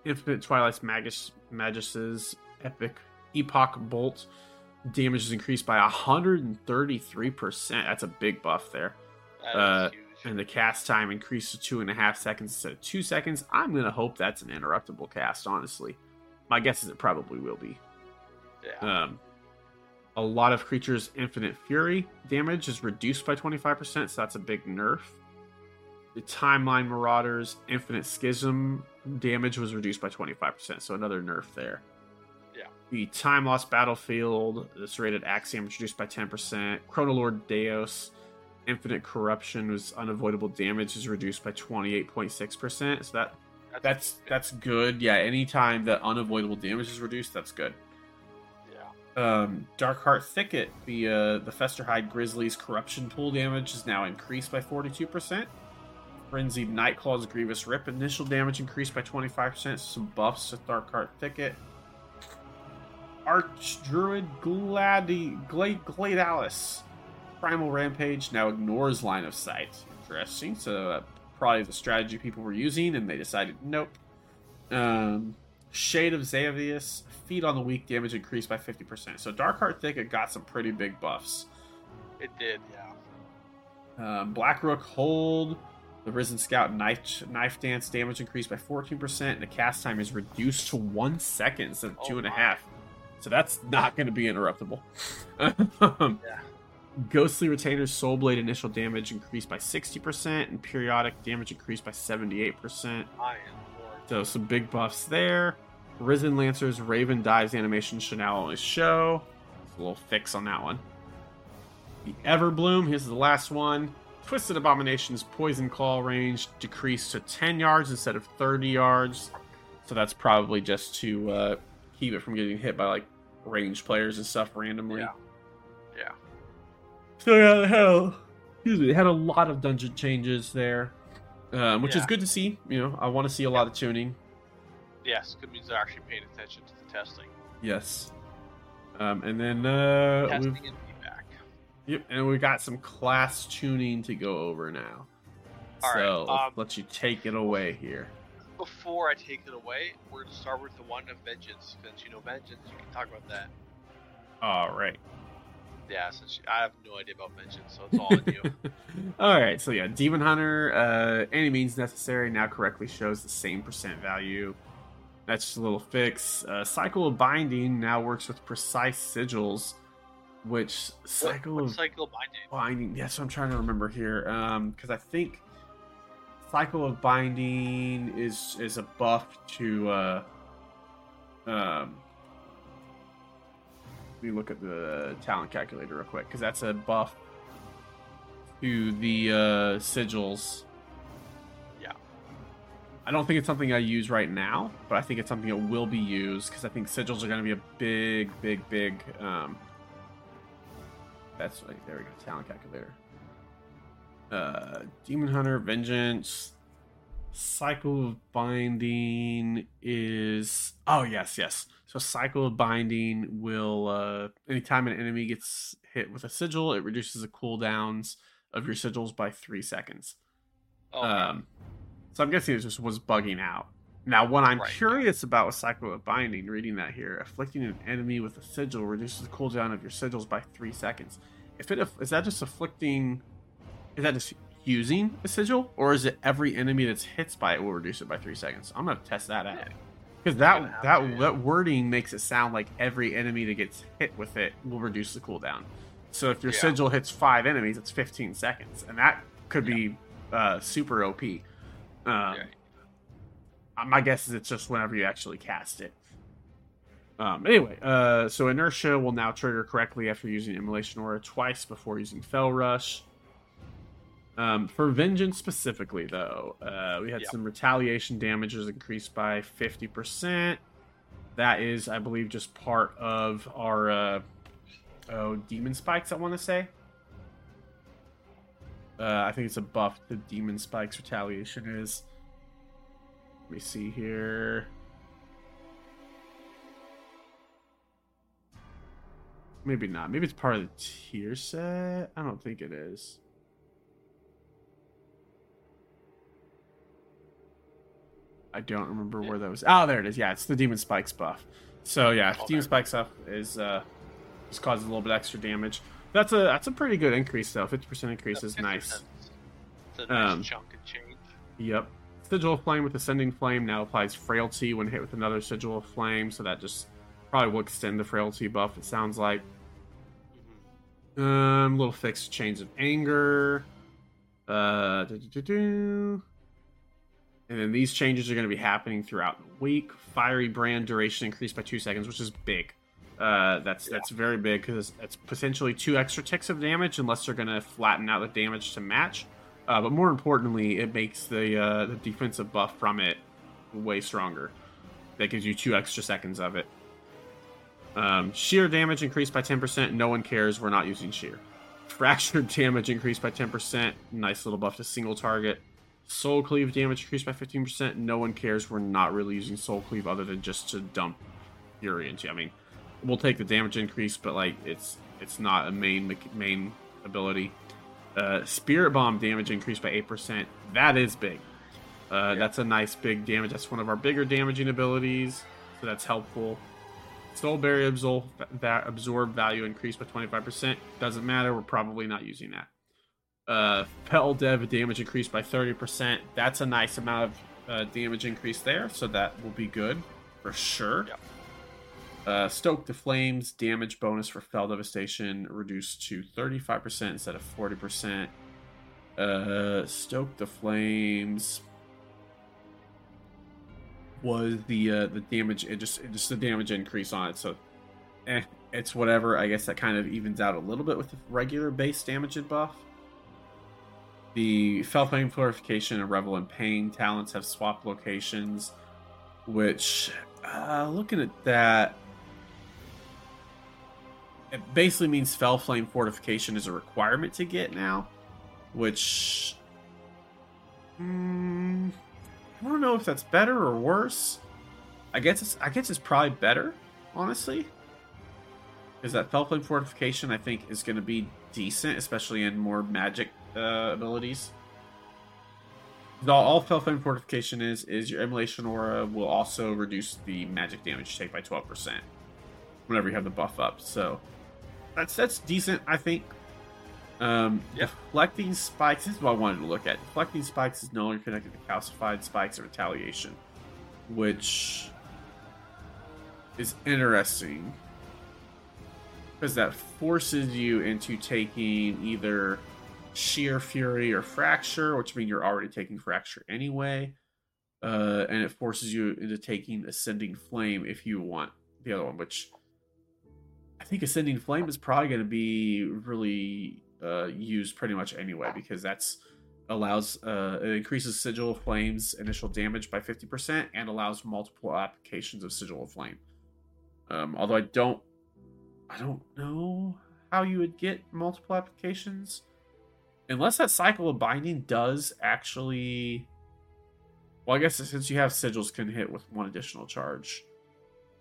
Infinite Twilight's Magus Maguses Epic Epoch Bolt damage is increased by 133%. That's a big buff there. Uh. And the cast time increased to two and a half seconds instead of two seconds. I'm going to hope that's an interruptible cast, honestly. My guess is it probably will be. yeah. Um, a lot of creatures' infinite fury damage is reduced by 25%, so that's a big nerf. The timeline marauders' infinite schism damage was reduced by 25%, so another nerf there. Yeah. The time lost battlefield, the serrated axiom was reduced by 10%. Chronolord Deios, infinite corruption was unavoidable damage is reduced by 28.6%. So that that's that's good. Yeah, anytime that unavoidable damage is reduced, that's good. Um, Darkheart Thicket, the uh, the Festerhide Grizzly's corruption pool damage is now increased by 42%. Frenzied Nightclaw's Grievous Rip initial damage increased by 25%. Some buffs to Darkheart Thicket. Archdruid Gladi Glade Glaidalis. Primal Rampage now ignores line of sight. Interesting. So uh, probably the strategy people were using, and they decided nope. Um, Shade of Xavius, Feed on the Weak damage increased by 50%. So Darkheart Thicket got some pretty big buffs. It did. Yeah. Um, Black Rook Hold, the Risen Scout Knife, knife Dance damage increased by 14%, and the cast time is reduced to one second instead of Oh two and a half. So that's not going to be interruptible. Yeah. Ghostly Retainer's Soul Blade initial damage increased by 60%, and periodic damage increased by 78%. I am. So some big buffs there. Risen Lancer's Raven Dives animation should now only show. It's a little fix on that one. The Everbloom, here's the last one. Twisted Abomination's Poison Claw range decreased to 10 yards instead of 30 yards. So that's probably just to uh, keep it from getting hit by like range players and stuff randomly. Yeah. Yeah. So yeah, they had a, excuse me, they had a lot of dungeon changes there, um, which is good to see. You know, I want to see a lot of tuning. Yes, good means they're actually paying attention to the testing. Yes. Um, and then uh, testing and feedback. yep, and we got some class tuning to go over now. All right, so um, let you take it away here. Before I take it away, we're going to start with the one of vengeance. Since you know vengeance, you can talk about that. All right. Yeah, since you, I have no idea about vengeance, so it's all on you. All right. So yeah, Demon Hunter, uh, any means necessary now correctly shows the same percent value. That's just a little fix. Uh, Cycle of Binding now works with precise sigils, which Cycle what, of what cycle binding? binding yes i'm trying to remember here um because i think cycle of binding is is a buff to uh um me look at the talent calculator real quick because that's a buff to the uh sigils Yeah. i don't think it's something i use right now but i think it's something that will be used because i think sigils are going to be a big big big um That's like there we go. Talent calculator. Uh, Demon Hunter, Vengeance, Cycle of Binding is. Oh yes, yes. So Cycle of Binding will uh, anytime an enemy gets hit with a sigil, it reduces the cooldowns of your sigils by three seconds. Oh, Um, so I'm guessing it just was bugging out. Now, what I'm Right. curious about with Cycle of Binding, reading that here, afflicting an enemy with a sigil reduces the cooldown of your sigils by three seconds. If it is that just afflicting, is that just using a sigil, or is it every enemy that's hits by it will reduce it by three seconds? I'm gonna test that out Yeah. Because that that yeah. that wording makes it sound like every enemy that gets hit with it will reduce the cooldown. So if your Yeah. sigil hits five enemies, it's 15 seconds, and that could be uh, super OP. Um, yeah. uh, my guess is it's just whenever you actually cast it. Um, anyway, uh, so inertia will now trigger correctly after using immolation aura twice before using Fel Rush. Um, for vengeance specifically, though, uh, we had Yep. some retaliation damages increased by fifty percent. That is, I believe, just part of our uh, oh demon spikes. I want to say. Uh, I think it's a buff to demon spikes retaliation is. Let me see here. Maybe not. Maybe it's part of the tier set. I don't think it is. I don't remember where that was. Oh, there it is. Yeah, it's the demon spikes buff. So yeah, Oh, demon spikes up is uh just causes a little bit extra damage. That's a that's a pretty good increase though. Fifty percent increase is 50%. nice. It's a nice Um, chunk of change. Yep. Sigil of Flame with Ascending Flame now applies Frailty when hit with another Sigil of Flame, so that just probably will extend the Frailty buff, it sounds like. Mhm. Um, little fixed Chains of Anger. Uh, do-do-do-do. And then these changes are going to be happening throughout the week. Fiery Brand duration increased by two seconds, which is big. Uh, that's Yeah. that's very big because it's potentially two extra ticks of damage unless they're going to flatten out the damage to match. Uh, but more importantly, it makes the uh, the defensive buff from it way stronger. That gives you two extra seconds of it. Um, Shear damage increased by 10%. No one cares. We're not using Shear. Fractured damage increased by 10%. Nice little buff to single target. Soul Cleave damage increased by 15%. No one cares. We're not really using Soul Cleave other than just to dump Fury into. I mean, we'll take the damage increase, but like it's it's not a main main ability. Uh, Spirit Bomb damage increased by 8%. That is big. Uh, Yeah. That's a nice big damage. That's one of our bigger damaging abilities, so that's helpful. Soul Barrier absorb, that absorb value increased by 25%. Doesn't matter. We're probably not using that. Uh, Fel Dev damage increased by 30%. That's a nice amount of uh, damage increase there, so that will be good for sure. Yep. Uh, Stoke the Flames damage bonus for Fel Devastation reduced to 35% instead of 40%. Uh, Stoke the Flames was the uh, the damage it just it just the damage increase on it so eh, it's whatever i guess that kind of evens out a little bit with the regular base damage and buff the Felflame purification and revel in pain talents have swapped locations which uh looking at that it basically means Felflame fortification is a requirement to get now which mm, I don't know if that's better or worse. I guess it's I guess it's probably better, honestly. Because that Felflame fortification I think is going to be decent, especially in more magic uh, abilities. All, all Felflame fortification is is your Immolation aura will also reduce the magic damage you take by twelve percent whenever you have the buff up. So that's that's decent, I think. Um, Yeah. Deflecting spikes. This is what I wanted to look at. Deflecting spikes is no longer connected to calcified spikes or retaliation, which is interesting because that forces you into taking either Shear Fury or fracture, which means you're already taking fracture anyway, uh, and it forces you into taking ascending flame if you want the other one, which I think ascending flame is probably going to be really uh, used pretty much anyway because that's allows uh, it increases sigil of flames initial damage by 50% and allows multiple applications of sigil of flame um, although i don't i don't know how you would get multiple applications. Unless that cycle of binding does actually. Well, I guess since you have sigils, can hit with one additional charge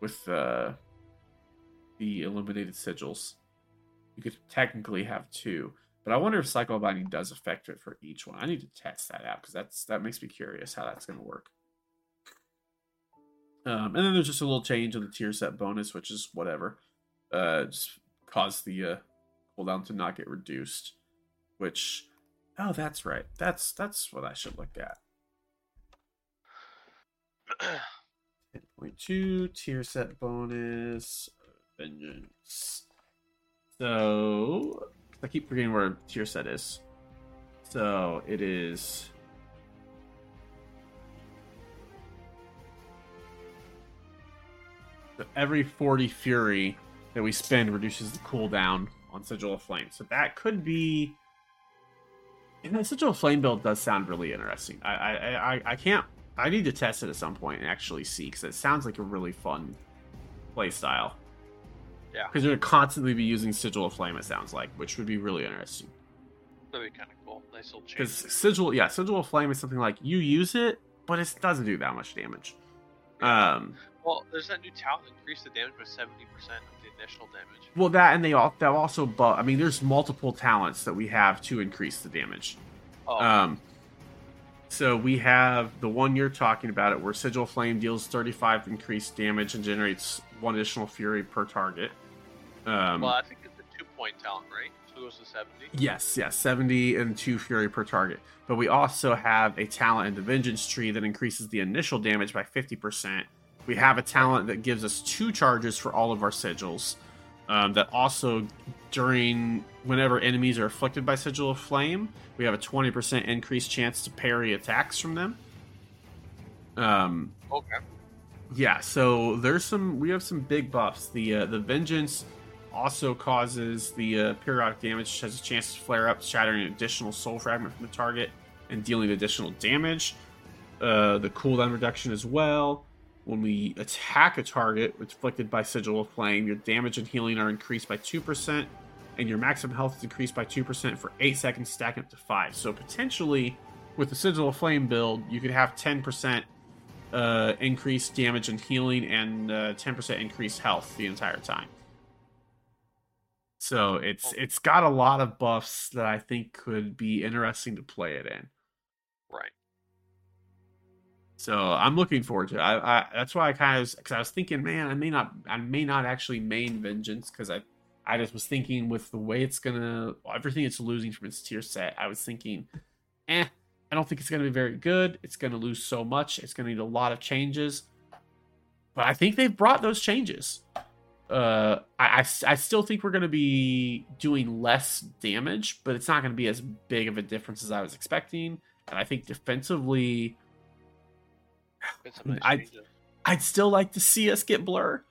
with uh, the illuminated sigils. You could technically have two, but I wonder if cycle of binding does affect it for each one. I need to test that out because that's that makes me curious how that's going to work. Um, and then there's just a little change in the tier set bonus, which is whatever. Uh, just cause the uh, cooldown to not get reduced. Which, oh, that's right. That's that's what I should look at. 10.2 tier set bonus vengeance. So I keep forgetting where tier set is. So it is So every 40 fury that we spend reduces the cooldown on Sigil of Flame. So that could be. And that Sigil of Flame build does sound really interesting. I I, I, I can't. I need to test it at some point and actually see because it sounds like a really fun play style. Yeah. Because you're gonna constantly be using Sigil of Flame. It sounds like, which would be really interesting. That'd be kind of cool. Nice little change. Because Sigil, yeah, Sigil of Flame is something like you use it, but it doesn't do that much damage. Um, Well, there's that new talent increase the damage by seventy percent initial damage. Well, that and they all that also, but I mean, there's multiple talents that we have to increase the damage. Oh, Um, so we have the one you're talking about it, where Sigil Flame deals 35 increased damage and generates one additional Fury per target. Um, well, I think it's a two point talent, right? So it goes to seventy. Yes, yes, 70 and 2 fury per target. But we also have a talent in the Vengeance tree that increases the initial damage by 50%. We have a talent that gives us two charges for all of our sigils. Um, that also, during whenever enemies are afflicted by Sigil of Flame, we have a 20% increased chance to parry attacks from them. Um, Okay. yeah, so there's some we have some big buffs. The uh, the vengeance also causes the uh, periodic damage has a chance to flare up, shattering an additional soul fragment from the target and dealing additional damage. Uh, the cooldown reduction as well. When we attack a target afflicted by Sigil of Flame, your damage and healing are increased by two percent, and your maximum health is increased by two percent for eight seconds, stacking up to five. So potentially, with the Sigil of Flame build, you could have ten percent uh, increased damage and healing and uh, 10% increased health the entire time. So it's it's got a lot of buffs that I think could be interesting to play it in. So I'm looking forward to it. I, I that's why I kind of because I was thinking, man, I may not I may not actually main vengeance because I I just was thinking with the way it's gonna everything it's losing from its tier set. I was thinking, eh, I don't think it's gonna be very good. It's gonna lose so much. It's gonna need a lot of changes. But I think they've brought those changes. Uh, I, I, I still think we're going to be doing less damage, but it's not going to be as big of a difference as I was expecting. And I think defensively, nice I- changes. I'd still like to see us get blur.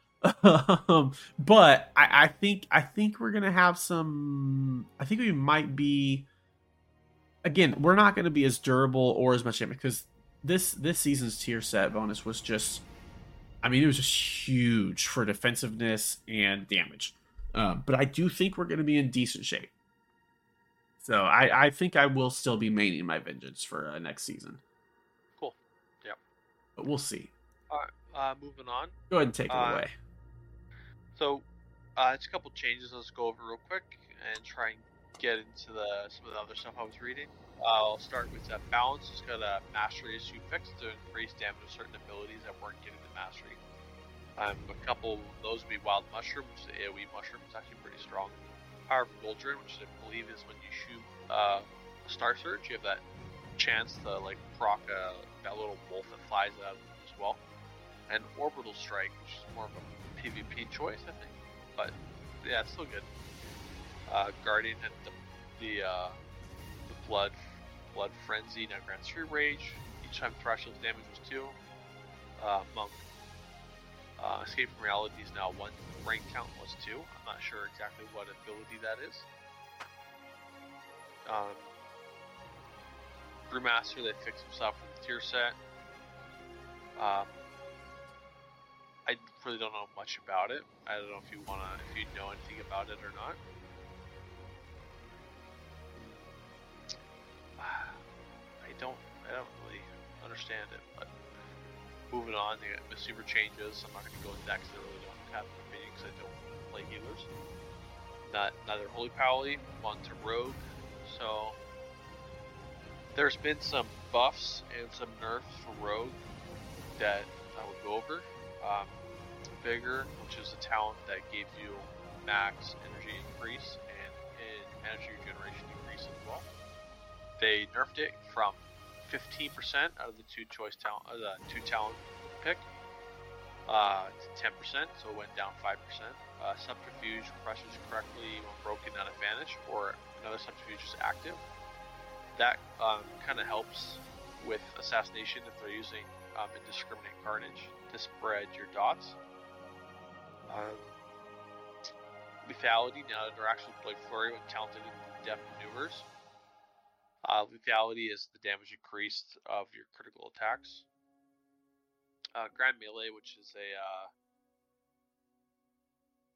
um, but I, I think I think we're gonna have some. I think we might be. Again, we're not going to be as durable or as much damage because this this season's tier set bonus was just. I mean, it was just huge for defensiveness and damage. Um, but I do think we're going to be in decent shape. So I, I think I will still be maining my vengeance for uh, next season. But we'll see. Uh, moving on. Go ahead and take it Uh, away. So, uh, it's a couple changes. Let's go over real quick and try and get into the some of the other stuff I was reading. Uh, I'll start with that balance. It's got a mastery issue fixed to increase damage of certain abilities that weren't getting the mastery. Um, a couple of those would be wild mushroom, which is the AOE mushroom. It's actually pretty strong. Powerful Goldrinn, which I believe is when you shoot uh, a Star Surge, you have that chance to like proc a, that little wolf that flies out as well. And Orbital Strike, which is more of a PvP choice, I think. But yeah, it's still good. Uh, Guardian had the the, uh, the blood blood frenzy now grants three rage. Each time threshold damage was two. Uh, monk. Uh, escape from reality is now one. Rank count was two. I'm not sure exactly what ability that is. Um, Brewmaster, they fixed himself tier set. Um, I really don't know much about it. I don't know if you wanna, if you know anything about it or not. I don't, I don't really understand it. But moving on, the super changes. I'm not gonna go into that because I really don't have an opinion because I don't play healers. Not neither holy Pally. Want to rogue. So there's been some buffs and some nerfs for Rogue that I will go over. Um, Vigor, which is a talent that gave you max energy increase and, and energy regeneration increase as well. They nerfed it from 15% out of the two choice talent, uh, the two talent pick, uh, to 10%, so it went down 5%. Uh, subterfuge presses correctly when broken on advantage, or another subterfuge is active. That um, kind of helps with assassination if they're using um, indiscriminate carnage to spread your dots. Um, lethality now that they're actually blade flurry when talented in deft maneuvers. Uh, lethality is the damage increased of your critical attacks. Uh, Grand Melee, which is a, uh,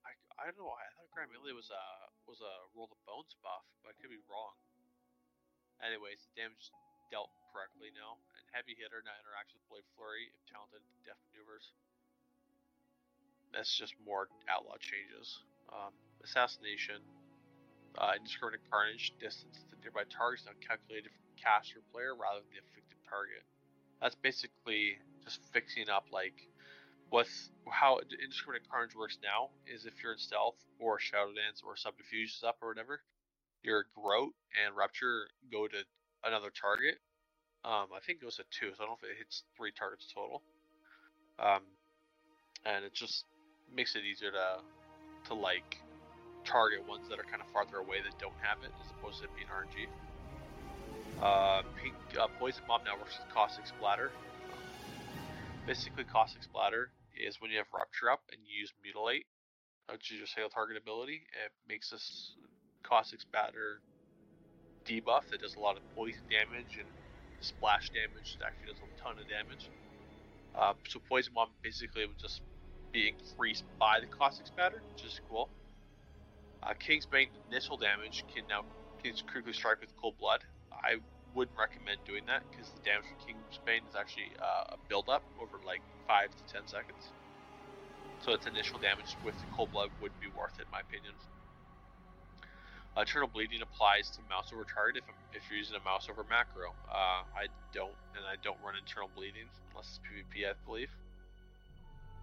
I, I don't know, I thought Grand Melee was a was a roll the bones buff, but I could be wrong. Anyways, the damage dealt correctly now, and heavy hitter now interacts with Blade Flurry if talented deft maneuvers. That's just more outlaw changes. Um, assassination, uh, indiscriminate carnage, distance to nearby targets now calculated from caster player rather than the affected target. That's basically just fixing up like what's how indiscriminate carnage works now is if you're in stealth or shadow dance or subterfuge is up or whatever, your garrote and rupture go to another target. Um, I think it goes to two, so I don't know if it hits three targets total. Um, and it just makes it easier to to like target ones that are kind of farther away that don't have it, as opposed to being RNG. Uh, pink uh, poison bomb now works with caustic splatter. Basically, caustic splatter is when you have rupture up and you use mutilate, which is your single target ability. It makes this caustic splatter debuff that does a lot of poison damage and splash damage that actually does a ton of damage. Uh, so poison bomb basically would just be increased by the caustic spatter, which is cool. Uh, King's Bane initial damage can now can critically strike with cold blood. I wouldn't recommend doing that because the damage from King's Bane is actually uh, a build up over like five to ten seconds. So its initial damage with the cold blood would be worth it, in my opinion. Uh, Internal Bleeding applies to mouse over target if, if you're using a mouse over macro. Uh, I don't, and I don't run internal Bleeding unless it's PvP, I believe.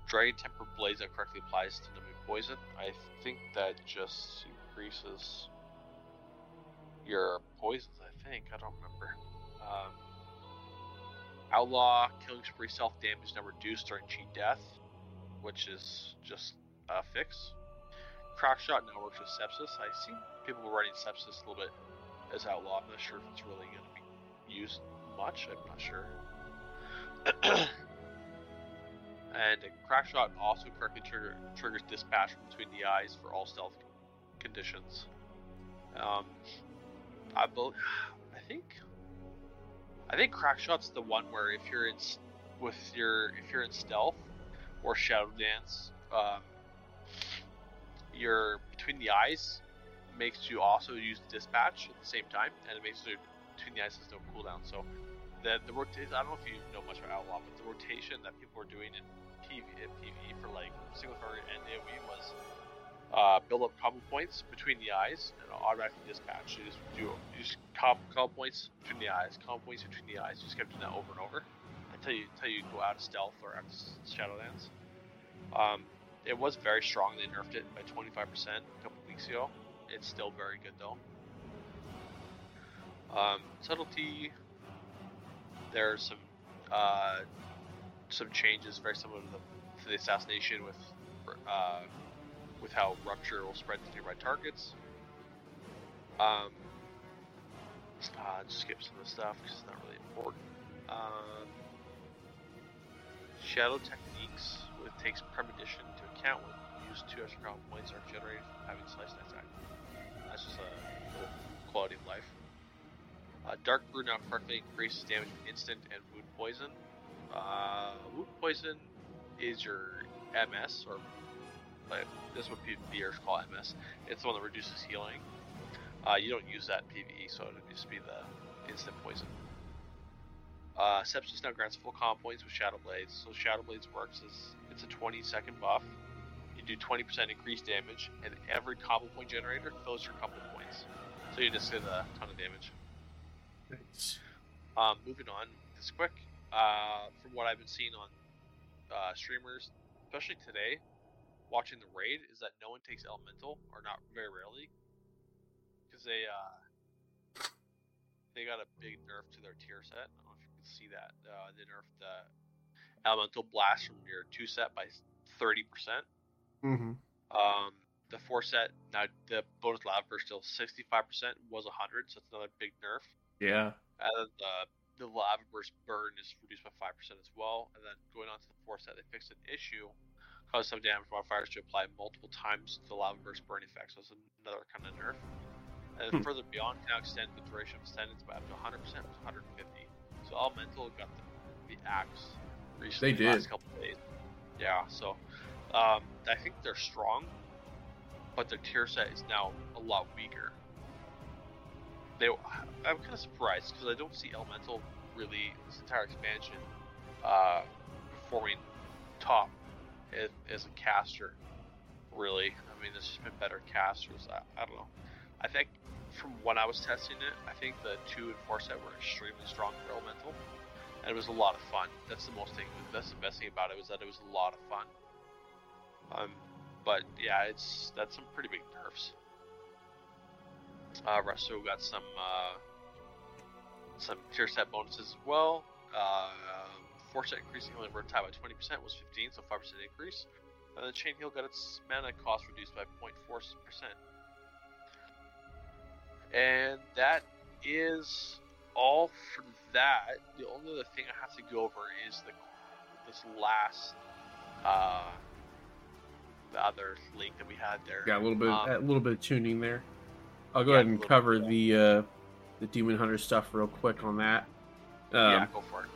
Dragon Temper Blaze that correctly applies to enemy poison. I think that just increases your poisons, I think. I don't remember. Um, Outlaw Killing Spree self damage now reduced during cheat death, which is just a fix. Crack Shot now works with Sepsis. I see people writing Sepsis a little bit as Outlaw. I'm not sure if it's really going to be used much. I'm not sure. and crack shot also correctly trigger, triggers dispatch between the eyes for all stealth conditions. Um, I believe, I think, I think crack shot's the one where if you're in with your if you're in stealth or shadow dance, um, your between the eyes makes you also use dispatch at the same time, and it makes it between the eyes has no cooldown. So the the rotation. I don't know if you know much about Outlaw, but the rotation that people were doing in PV in PvE for like single target and AOE was uh, build up combo points between the eyes and automatically dispatch. You just do you just combo, combo points between the eyes, combo points between the eyes. You just kept doing that over and over until you until you go out of stealth or out of shadow dance. Um, it was very strong. They nerfed it by 25% a couple weeks ago. It's still very good though. Um, subtlety. There's some uh, some changes very similar to the, to the assassination with uh, with how rupture will spread to nearby targets. Um, uh, just skip some of the stuff because it's not really important. Um, shadow techniques with takes premonition into account when use two extra combo points are generated from having sliced and attack. That's just a quality of life. Uh, Dark Brew now correctly increases damage from instant and wound poison. Uh, wound poison is your MS, or like, this is what PvPers call MS. It's the one that reduces healing. Uh, you don't use that PvE, so it would just be the instant poison. Uh, Sepsis now grants full combo points with Shadow Blades. So Shadow Blades works as it's a 20 second buff. You do 20% increased damage, and every combo point generator fills your combo points. So you just get a ton of damage. Nice. Um, moving on, this quick. Uh, from what I've been seeing on uh, streamers, especially today, watching the raid, is that no one takes elemental, or not very rarely, because they uh, they got a big nerf to their tier set. I don't know if you can see that. Uh, they nerfed the elemental blast from your two set by thirty percent. Mm-hmm. Um, the four set now the bonus lava burst still sixty five percent was hundred, so it's another big nerf. Yeah. And then the the lava burst burn is reduced by five percent as well. And then going on to the four set, they fixed an issue, caused some damage modifiers to apply multiple times to the lava burst burn effect. So it's another kind of nerf. And Hmm. further beyond, can now extend the duration of ascendance by up to 100 percent to 150. So Elemental got the, the axe recently. They the Last did. couple days. Yeah. So um, I think they're strong, but their tier set is now a lot weaker. They, I'm kind of surprised because I don't see Elemental really this entire expansion uh, performing top as, as a caster. Really, I mean, there's just been better casters. I, I don't know. I think from when I was testing it, I think the two and four set were extremely strong for Elemental, and it was a lot of fun. That's the most thing. That's the best thing about it was that it was a lot of fun. Um, but yeah, it's that's some pretty big nerfs. Uh, Resto got some uh, some tier set bonuses as well. Uh, four set increasing healing word tie by 20% was 15, so 5% increase. And the Chain Heal got its mana cost reduced by 0.4%. And that is all for that. The only other thing I have to go over is the this last uh, the other link that we had there. Got a little bit, Um, a little bit of tuning there. I'll go yeah, ahead and cover the uh, the demon hunter stuff real quick on that. Um, yeah, go for it.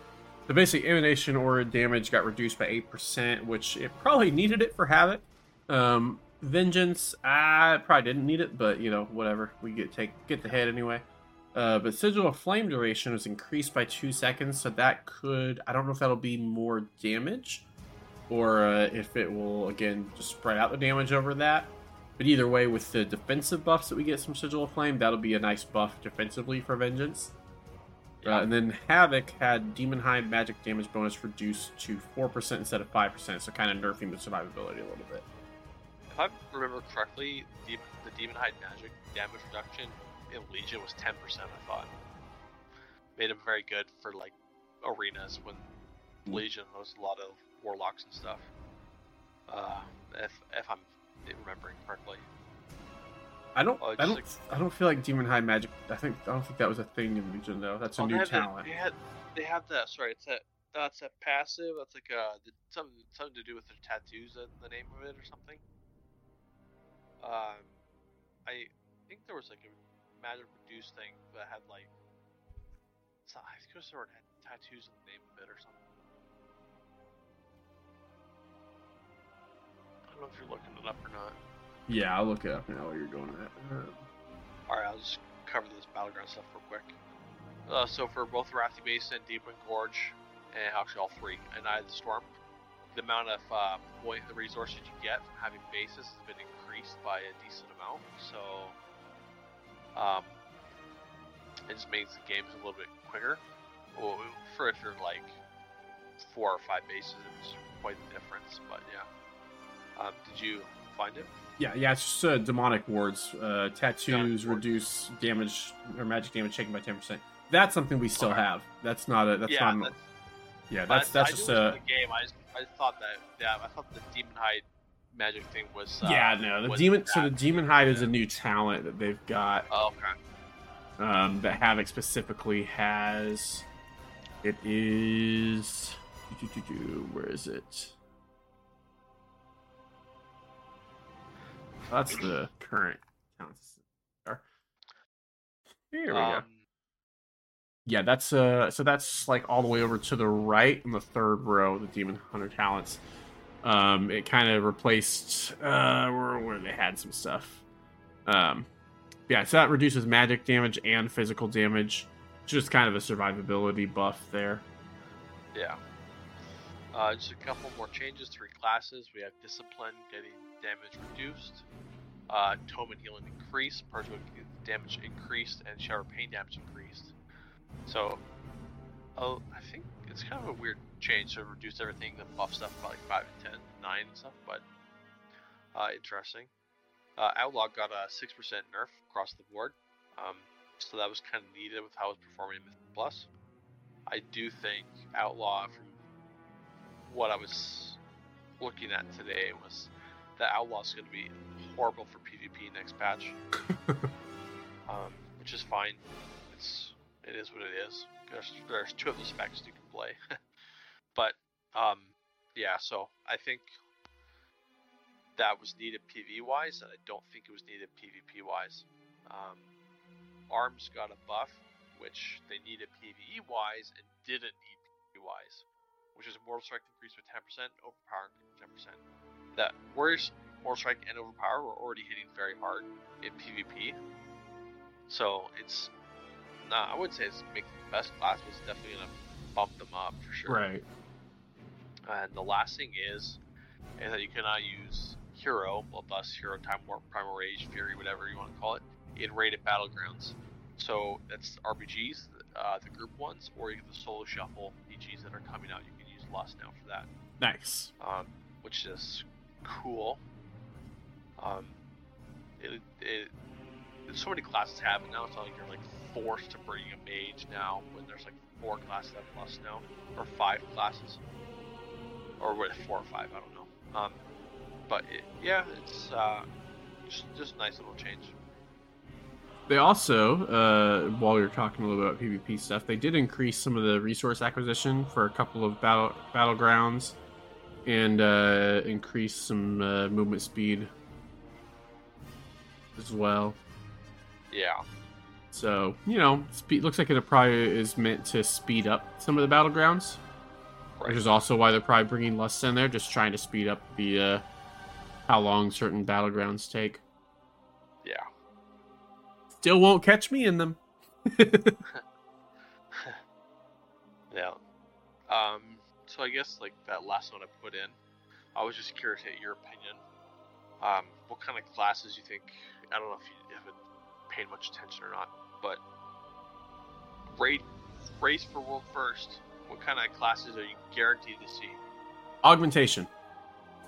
The basic Immolation Aura damage got reduced by eight percent, which it probably needed it for havoc. Um, vengeance, I probably didn't need it, but you know, whatever. We get take get the head anyway. Uh, but sigil of flame duration was increased by two seconds, so that could I don't know if that'll be more damage, or uh, if it will again just spread out the damage over that. But either way, with the defensive buffs that we get from sigil of flame, that'll be a nice buff defensively for vengeance. Yeah. Uh, and then Havoc had Demon Hide magic damage bonus reduced to 4% instead of 5%, so kind of nerfing the survivability a little bit. If I remember correctly, the, the Demon Hide magic damage reduction in Legion was 10%, I thought. Made him very good for, like, arenas when. Legion was a lot of warlocks and stuff. Uh, if, if I'm remembering correctly. I don't, Oh, I don't, like- I don't feel like Demon Hide magic. I think, I don't think that was a thing in Legion though. That's a Oh, they new had the- talent. they had, they have that. Sorry, it's that. That's a passive. That's like uh, the- something something to do with their tattoos. uh, The name of it or something. Um, I think there was like a magic reduced thing that had like. So I think it was sort of had tattoos in the name of it or something. I don't know if you're looking it up or not. Yeah, I'll look it up now while you're doing that. Uh, Alright, I'll just cover this battleground stuff real quick. Uh, so for both Arathi Basin, and Deepwind Gorge, and actually all three, and of the Storm, the amount of uh, point, the resources you get from having bases has been increased by a decent amount. So, um, it just makes the games a little bit quicker. Well, for if you're like four or five bases, it's quite the difference. But yeah, um, did you find it? yeah, yeah, it's just uh, demonic wards. Uh, tattoos wards. reduce damage or magic damage taken by 10%. That's something we still Okay. have. That's not a. That's yeah, not. that's, yeah, that's that's I just was a. the game. I just, I thought that yeah, I thought the demon hide magic thing was. Uh, yeah, no, the demon. So the demon hide is a new talent that they've got. Oh, okay. um, that Havoc specifically has. It is. Where is it? That's the current talents. Here we go. Um, Yeah, that's uh, so that's like all the way over to the right in the third row, the Demon Hunter talents. Um, it kind of replaced uh, where where they had some stuff. Um, yeah, so that reduces magic damage and physical damage. Just kind of a survivability buff there. Yeah. Uh, just a couple more changes. Three classes. We have Discipline getting damage reduced. Uh, Tome and Healing increased. Purge damage increased. And Shower Pain damage increased. So, oh, I think it's kind of a weird change to reduce everything, the buff stuff by like 5 and 10, 9 and stuff, but uh, interesting. Uh, Outlaw got a 6% nerf across the board, um, so that was kind of needed with how it was performing in Mythic Plus. I do think Outlaw, from what I was looking at today, was that Outlaw is going to be horrible for PvP next patch, um, which is fine. It's it is what it is. There's, there's two of the specs you can play, but um, yeah. So I think that was needed PV wise, and I don't think it was needed PvP wise. Um, Arms got a buff, which they needed PvE wise and didn't need PvP wise, which is Mortal Strike increased with 10%, Overpower 10%. That Warriors, Mortal Strike, and Overpower were already hitting very hard in PvP, so it's not. I wouldn't say it's making best class, was definitely gonna bump them up for sure. Right. And the last thing is, is that you cannot use hero, well, thus hero, time warp, primal rage, fury, whatever you want to call it, in rated battlegrounds. So that's RBGs, uh, the group ones, or you get the solo shuffle PGs that are coming out. You can use Lust now for that. Nice. Um, which is cool. Um, it, it, so many classes have it now. It's not like you're like forced to bring a mage now when there's like four classes that have Lust now, or five classes, or with four or five, I don't know. Um, but it, yeah, it's uh, just just a nice little change. They also, uh, while were talking a little bit about PvP stuff, they did increase some of the resource acquisition for a couple of battle battlegrounds, and uh, increase some uh, movement speed as well. Yeah. So you know, speed looks like it probably is meant to speed up some of the battlegrounds, Right. which is also why they're probably bringing Lust in there, just trying to speed up the uh, how long certain battlegrounds take. Yeah. Still won't catch me in them. Yeah. Um. So I guess like that last one I put in, I was just curious at your opinion. Um, what kind of classes you think? I don't know if you haven't paid much attention or not, but raid race for world first. What kind of classes are you guaranteed to see? Augmentation.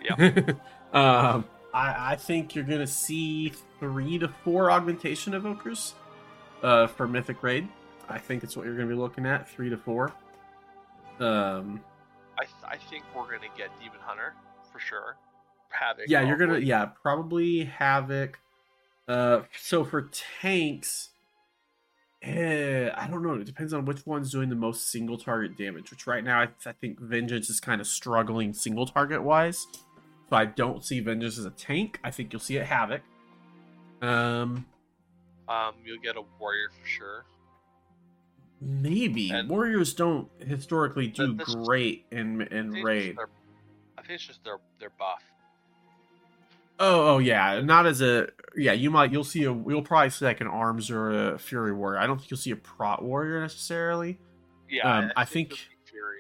Yeah. um, I, I think you're gonna see three to four augmentation evokers uh, for Mythic Raid. I think it's what you're gonna be looking at, three to four. Um, I th- I think we're gonna get Demon Hunter for sure. Havoc. yeah, you're gonna yeah probably Havoc. Uh, so for tanks, eh, I don't know. It depends on which one's doing the most single target damage. Which right now I, I think Vengeance is kind of struggling single target wise. So I don't see Vengeance as a tank. I think you'll see it Havoc. Um, Um, you'll get a warrior for sure. maybe And- Warriors don't historically do great in in think it's just raid. their- I think it's just their their buff. Oh, oh yeah, not as a yeah. You might you'll see a you'll probably see like an arms or a fury warrior. I don't think you'll see a prot warrior necessarily. Yeah, Um, I think- you'll Fury.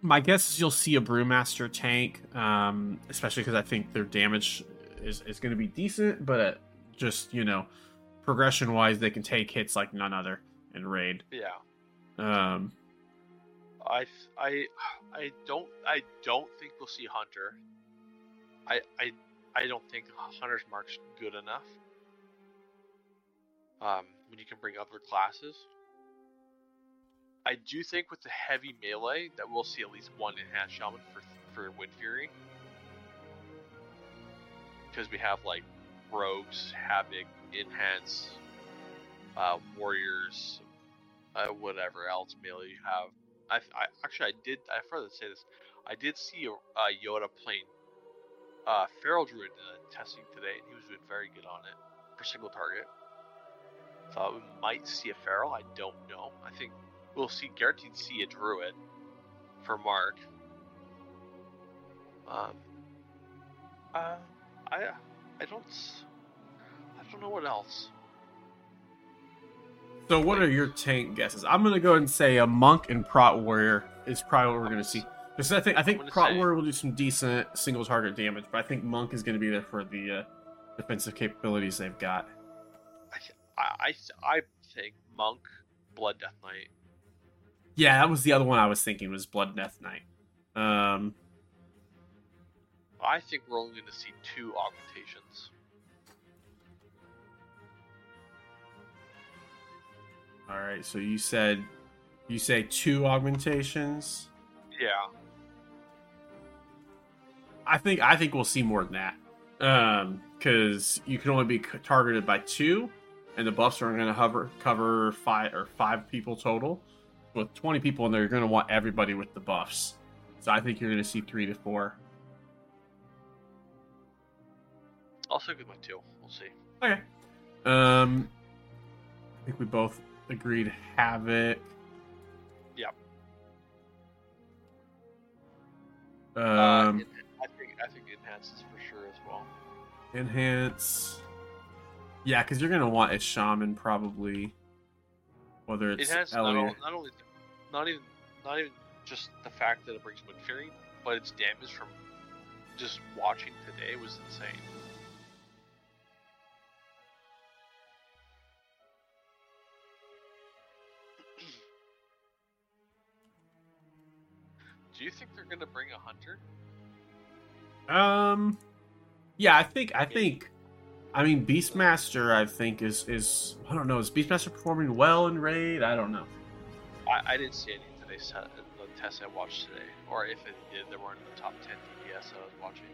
My guess is you'll see a brewmaster tank, um, especially because I think their damage is is going to be decent, but uh, just you know, progression wise, they can take hits like none other in raid. Yeah, Um, I I I don't I don't think we'll see Hunter. I I I don't think Hunter's mark's good enough. Um, when you can bring other classes. I do think with the heavy melee that we'll see at least one enhanced shaman for for Wind Fury. Because we have like rogues, havoc, enhance, uh, warriors, uh, whatever else melee you have. I, I actually I did I further say this. I did see a, uh, Yoda playing uh, Feral Druid uh, testing today, and he was doing very good on it for single target. Thought we might see a Feral. I don't know. I think we'll see guaranteed see a Druid for Mark. Um. Uh, I I don't I don't know what else. So, what are your tank guesses? I'm gonna go ahead and say a monk and prot warrior is probably what we're gonna see. Because I think I think prot warrior will do some decent single target damage, but I think monk is gonna be there for the uh, defensive capabilities they've got. I, th- I, I think Monk, Blood Death Knight. Yeah, that was the other one I was thinking was Blood Death Knight. Um, I think we're only going to see two augmentations. all right, so you said you say two augmentations. Yeah. I think I think we'll see more than that. Um, because you can only be targeted by two, and the buffs are going to hover cover five or five people total. With twenty people in there, you're going to want everybody with the buffs. So I think you're going to see three to four. Also good with my two. We'll see. Okay. Um, I think we both agreed Havoc. Yep. Um, uh, en- enhances for sure as well. enhance. Yeah, because you're gonna want a shaman probably. Whether it's It has not, Elliot. al- not only not even not even just the fact that it brings Wind Fury, but its damage from just watching today was insane. Do you think they're gonna bring a hunter? Um, yeah, I think I think, I mean, Beastmaster. I think is is I don't know. Is Beastmaster performing well in raid? I don't know. I, I didn't see any set, the tests I watched today, or if it did, they weren't in the top 10 DPS I was watching,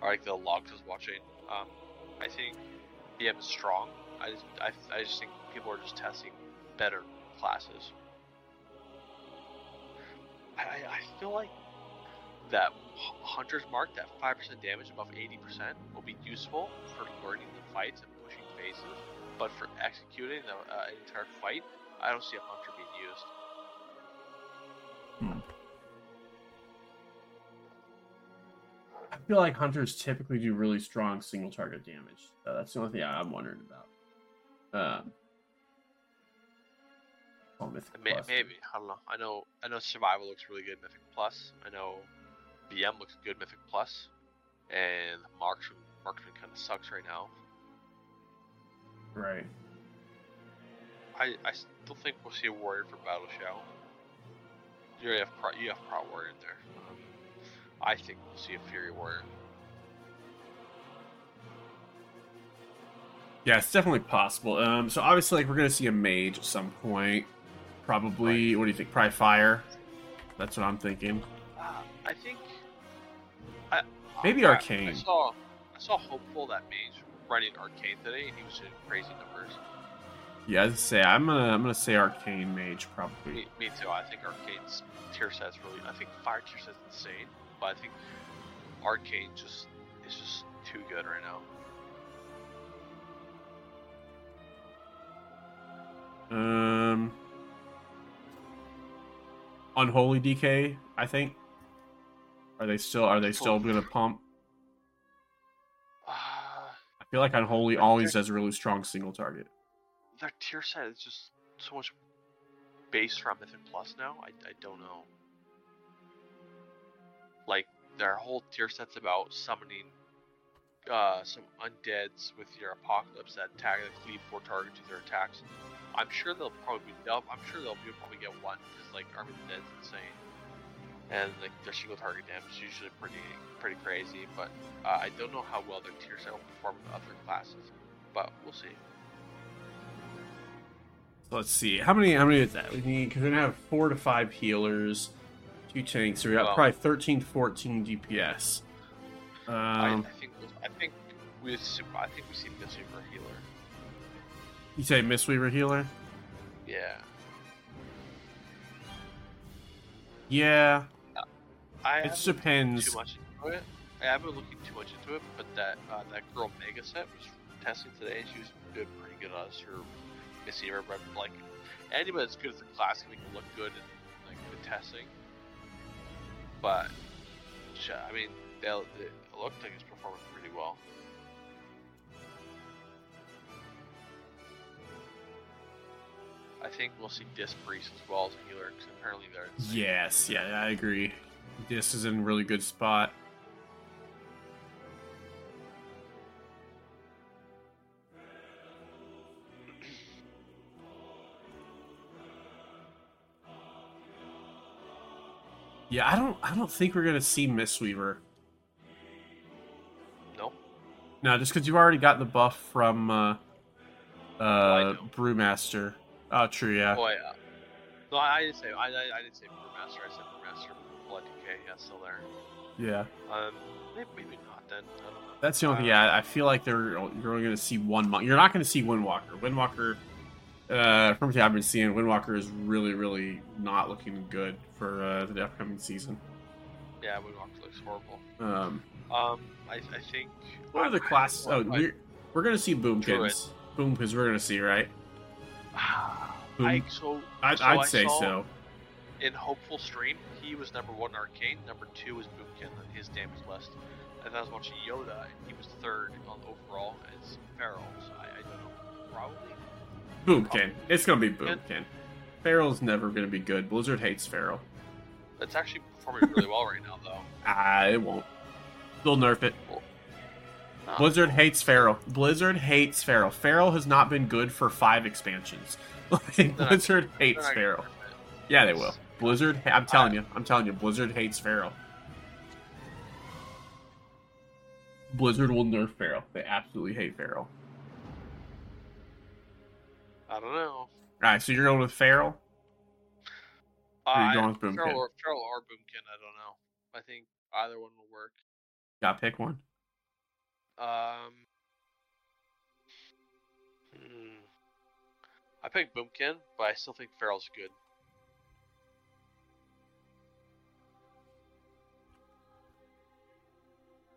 or like the logs I was watching. Um, I think BM is strong. I just, I, I just think people are just testing better classes. I I feel like that Hunter's Mark, that 5% damage above 80%, will be useful for learning the fights and pushing phases, but for executing the, uh, an entire fight, I don't see a hunter being used. I feel like hunters typically do really strong single target damage. Uh, that's the only thing I'm wondering about. Um, oh, Mythic May- Plus. maybe I don't know. I know I know survival looks really good in Mythic Plus. I know BM looks good Mythic Plus, and Marksman Marksman kind of sucks right now. Right. I, I still think we'll see a warrior for Battle Shout. You already have Pro, you have Pro Warrior in there. Um, I think we'll see a Fury Warrior. Yeah, it's definitely possible. Um, so obviously, like we're gonna see a mage at some point. Probably. What do you think? Probably fire. That's what I'm thinking. Uh, I think. I, Maybe I- Arcane. I saw I saw hopeful that mage running Arcane today, and he was doing crazy numbers. Yeah, I'd say I'm gonna I'm gonna say arcane mage probably. Me, me too. I think Arcane's tier set's really. I think Fire tier set's insane, but I think Arcane just is just too good right now. Um, unholy DK. I think. Are they still Are they still gonna pump? Uh, I feel like unholy always has a really strong single target. their tier set is just so much based around Mythic Plus now. I, I don't know. Like their whole tier set's about summoning uh, some undeads with your apocalypse that tag that cleave four targets to their attacks. I'm sure they'll probably they'll, I'm sure they'll be, probably get one because like Army of the Dead's insane, and like their single target damage is usually pretty pretty crazy. But uh, I don't know how well their tier set will perform with other classes, but we'll see. Let's see. How many? How many is that? We need because we're gonna have four to five healers, two tanks. So we got Well- probably 13 to 14 DPS. I, Um, I think I think we super, I think we see super healer. you say Mistweaver healer? Yeah, Yeah, I it depends. too much into it. I haven't been looking too much into it, but that uh, that girl Mega set was testing today. And she was doing pretty good on us. Her Mistweaver, but like anybody that's good at the class can make it look good in like good testing. But I mean, they, it looked like it's performing pretty well. I think we'll see Disc Priest as well as a healer because apparently they're. insane. Yes, yeah, I agree. This is in a really good spot. Yeah, I don't I don't think we're gonna see Mistweaver. No. No, just because you've already got the buff from uh uh. Brewmaster. Oh true, yeah. Oh yeah. No, I, didn't say I, I, I didn't say Brewmaster. I said Brewmaster Blood DK. Yeah, still there. Yeah. Um, maybe, maybe not then. I don't know. That's the only thing. Uh, Yeah, I feel like they're you're only going to see one. Mon- you're not going to see Windwalker. Windwalker, uh, from what I've been seeing, Windwalker is really, really not looking good for uh, the upcoming season. Yeah, Windwalker looks horrible. Um, Um, I, I think. what are the classes? Oh, I- we're, we're going to see Druid. Boomkins. Boomkins, we're going to see, right? Boom- I, so, I'd, so I'd I say so. In Hopeful Stream, he was number one arcane. Number two was Boomkin on his damage list. And I was watching Yoda, and he was third on overall as Feral. So I, I don't know. Probably. Boomkin. It's going to be Boomkin. Feral's never going to be good. Blizzard hates Feral. It's actually performing really well right now, though. Ah, it won't. They'll nerf it. Uh, Blizzard hates Feral. Blizzard hates Feral. Feral has not been good for five expansions. Like, They're not- Blizzard hates Feral. Yeah, they will. Blizzard. I'm telling you. I'm telling you. Blizzard hates Feral. Blizzard will nerf Feral. They absolutely hate Feral. I don't know. All right, so you're going with Feral. Or you Uh, going with Boomkin? Feral or, Feral or Boomkin, I don't know. I think either one will work. Got pick one. Um, hmm. I picked Boomkin, but I still think Feral's good.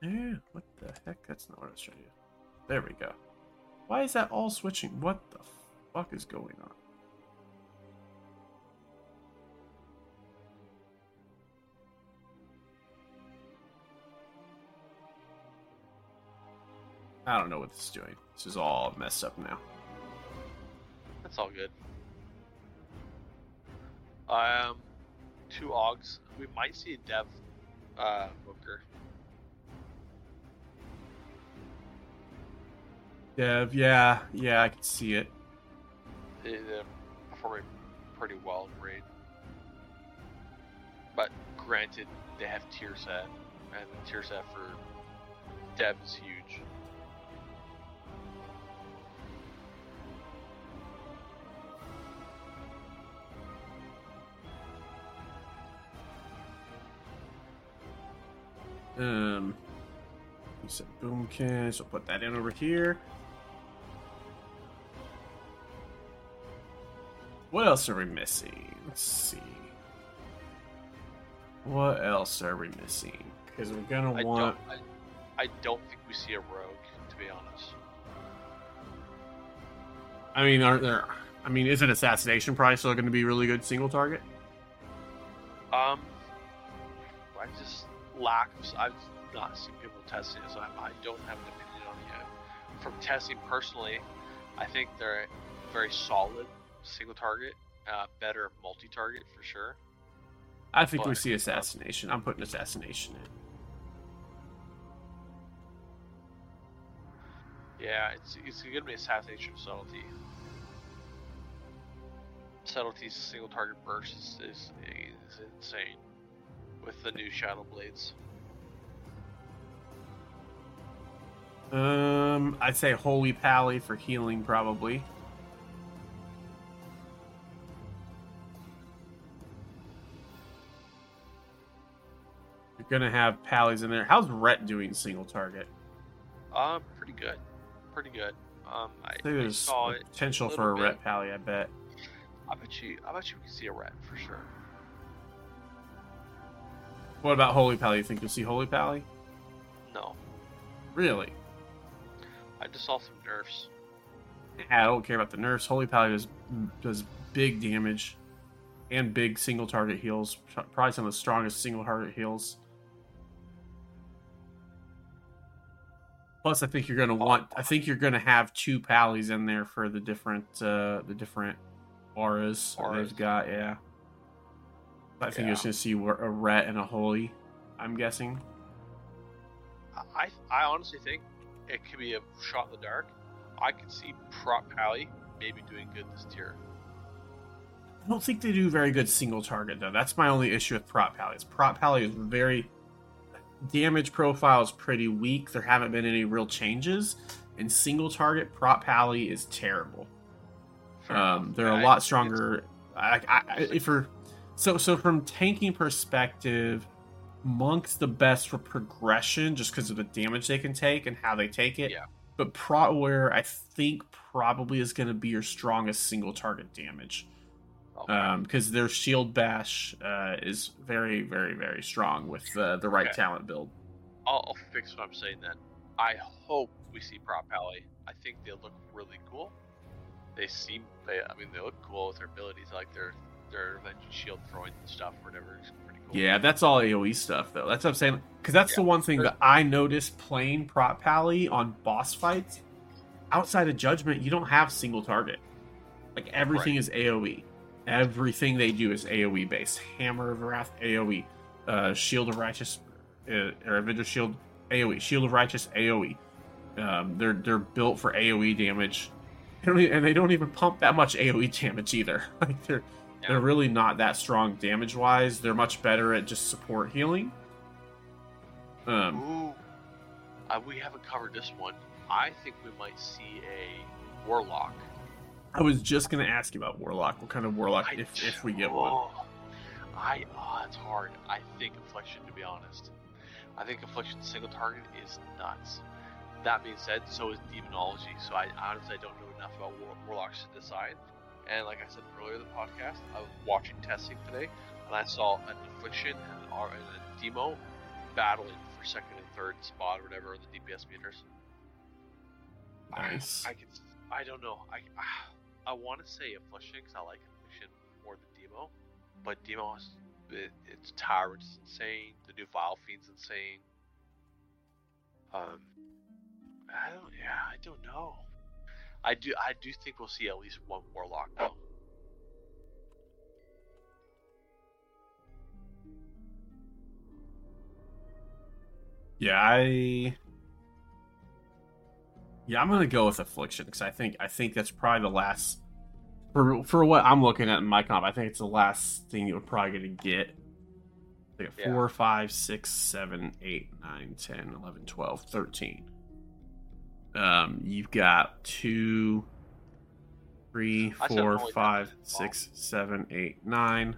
Yeah. What the heck? That's not what I was trying to do. There we go. Why is that all switching? What the fuck is going on? I don't know what this is doing. This is all messed up now. That's all good. Um, two Augs. We might see a Dev uh, Booker. Dev, yeah, yeah, I can see it. They- They're performing pretty well in raid. But granted, they have tier set, and the tier set for Dev is huge. Um, you said Boomkin, so put that in over here. What else are we missing? Let's see. What else are we missing? Because we're gonna I want. don't. I, I don't think we see a rogue, to be honest. I mean, aren't there? I mean, isn't assassination probably still going to be really good single target? Um, I just lack. Of, I've not seen people testing it, so I, I don't have an opinion on it yet. From testing personally, I think they're very solid single target, uh, better multi-target for sure. I think we see assassination. I'm putting assassination in. Yeah, it's it's gonna be assassination subtlety. Subtlety's single target burst is, is, is insane with the new shadow blades. Um, I'd say Holy Pally for healing, probably. You're gonna have Pallies in there. How's Ret doing single target? Um, pretty good, pretty good. Um, I, I think I there's it. potential a for a little Ret Pally, I bet. I bet you. I bet you we can see a rat for sure. What about Holy Pally? You think you'll see Holy Pally? No, Really? I just saw some nerfs. I don't care about the nerfs. Holy Pally does does big damage and big single target heals. Probably some of the strongest single target heals. Plus, I think you're gonna want. I think you're gonna have two pallies in there for the different uh, the different auras, Auras. they've got. Yeah, I think Yeah. you're just gonna see a ret and a holy. I'm guessing. I I honestly think it could be a shot in the dark. I could see Prot Pally maybe doing good this tier. I don't think they do very good single target though. That's my only issue with Prot Pally. Is Prot Pally is very damage profile is pretty weak. There haven't been any real changes. And single target Prot Pally is terrible. Um, they're a lot stronger. I, I, I, if for so so from tanking perspective, Monk's the best for progression just because of the damage they can take and how they take it. Yeah. But Protware, I think, probably is going to be your strongest single target damage because their shield bash uh, is very, very, very strong with the the right Okay. talent build. I'll, I'll fix what I'm saying then. I hope we see Prot Pally. I think they look really cool. They seem, they, I mean, they look cool with their abilities, like their their avenging shield throwing stuff, or whatever. It's pretty cool. Yeah, that's all AOE stuff though. That's what I'm saying. Because that's the one thing that I noticed playing Prot Pally on boss fights. Outside of Judgment, you don't have single target. Like everything Right. is AOE. Everything they do is AOE based. Hammer of Wrath AOE, uh, Shield of Righteous, uh, or Avenger Shield AOE, Shield of Righteous AOE. Um, they're they're built for AOE damage, They don't e- and they don't even pump that much AOE damage either. Like they're Yeah. they're really not that strong damage wise. They're much better at just support healing. Um, Ooh. Uh, we haven't covered this one. I think we might see a Warlock. I was just gonna ask you about Warlock. What kind of Warlock, I- if if we get one? Oh, I oh, it's hard. I think Affliction, to be honest. I think Affliction single target is nuts. That being said, so is Demonology. So I honestly I don't know enough about War- Warlocks to decide. And like I said earlier in the podcast, I was watching testing today, and I saw an Affliction and, R- and a Demo battling for second and third spot or whatever on the DPS meters. Nice. I, can. I don't know. I I want to say Affliction because I like Affliction more than Demo, but Demo is it, its tyrant's insane. The new Vile Fiend's insane. Um, I don't. Yeah, I don't know. I do. I do think we'll see at least one Warlock though. Yeah, I. Yeah, I'm gonna go with Affliction because I think I think that's probably the last for for what I'm looking at in my comp. I think it's the last thing you're probably gonna get. Like Yeah. four, five, six, seven, eight, nine, 10, 11, 12, 13. Um, you've got two, three, four, five, six, seven, eight, nine.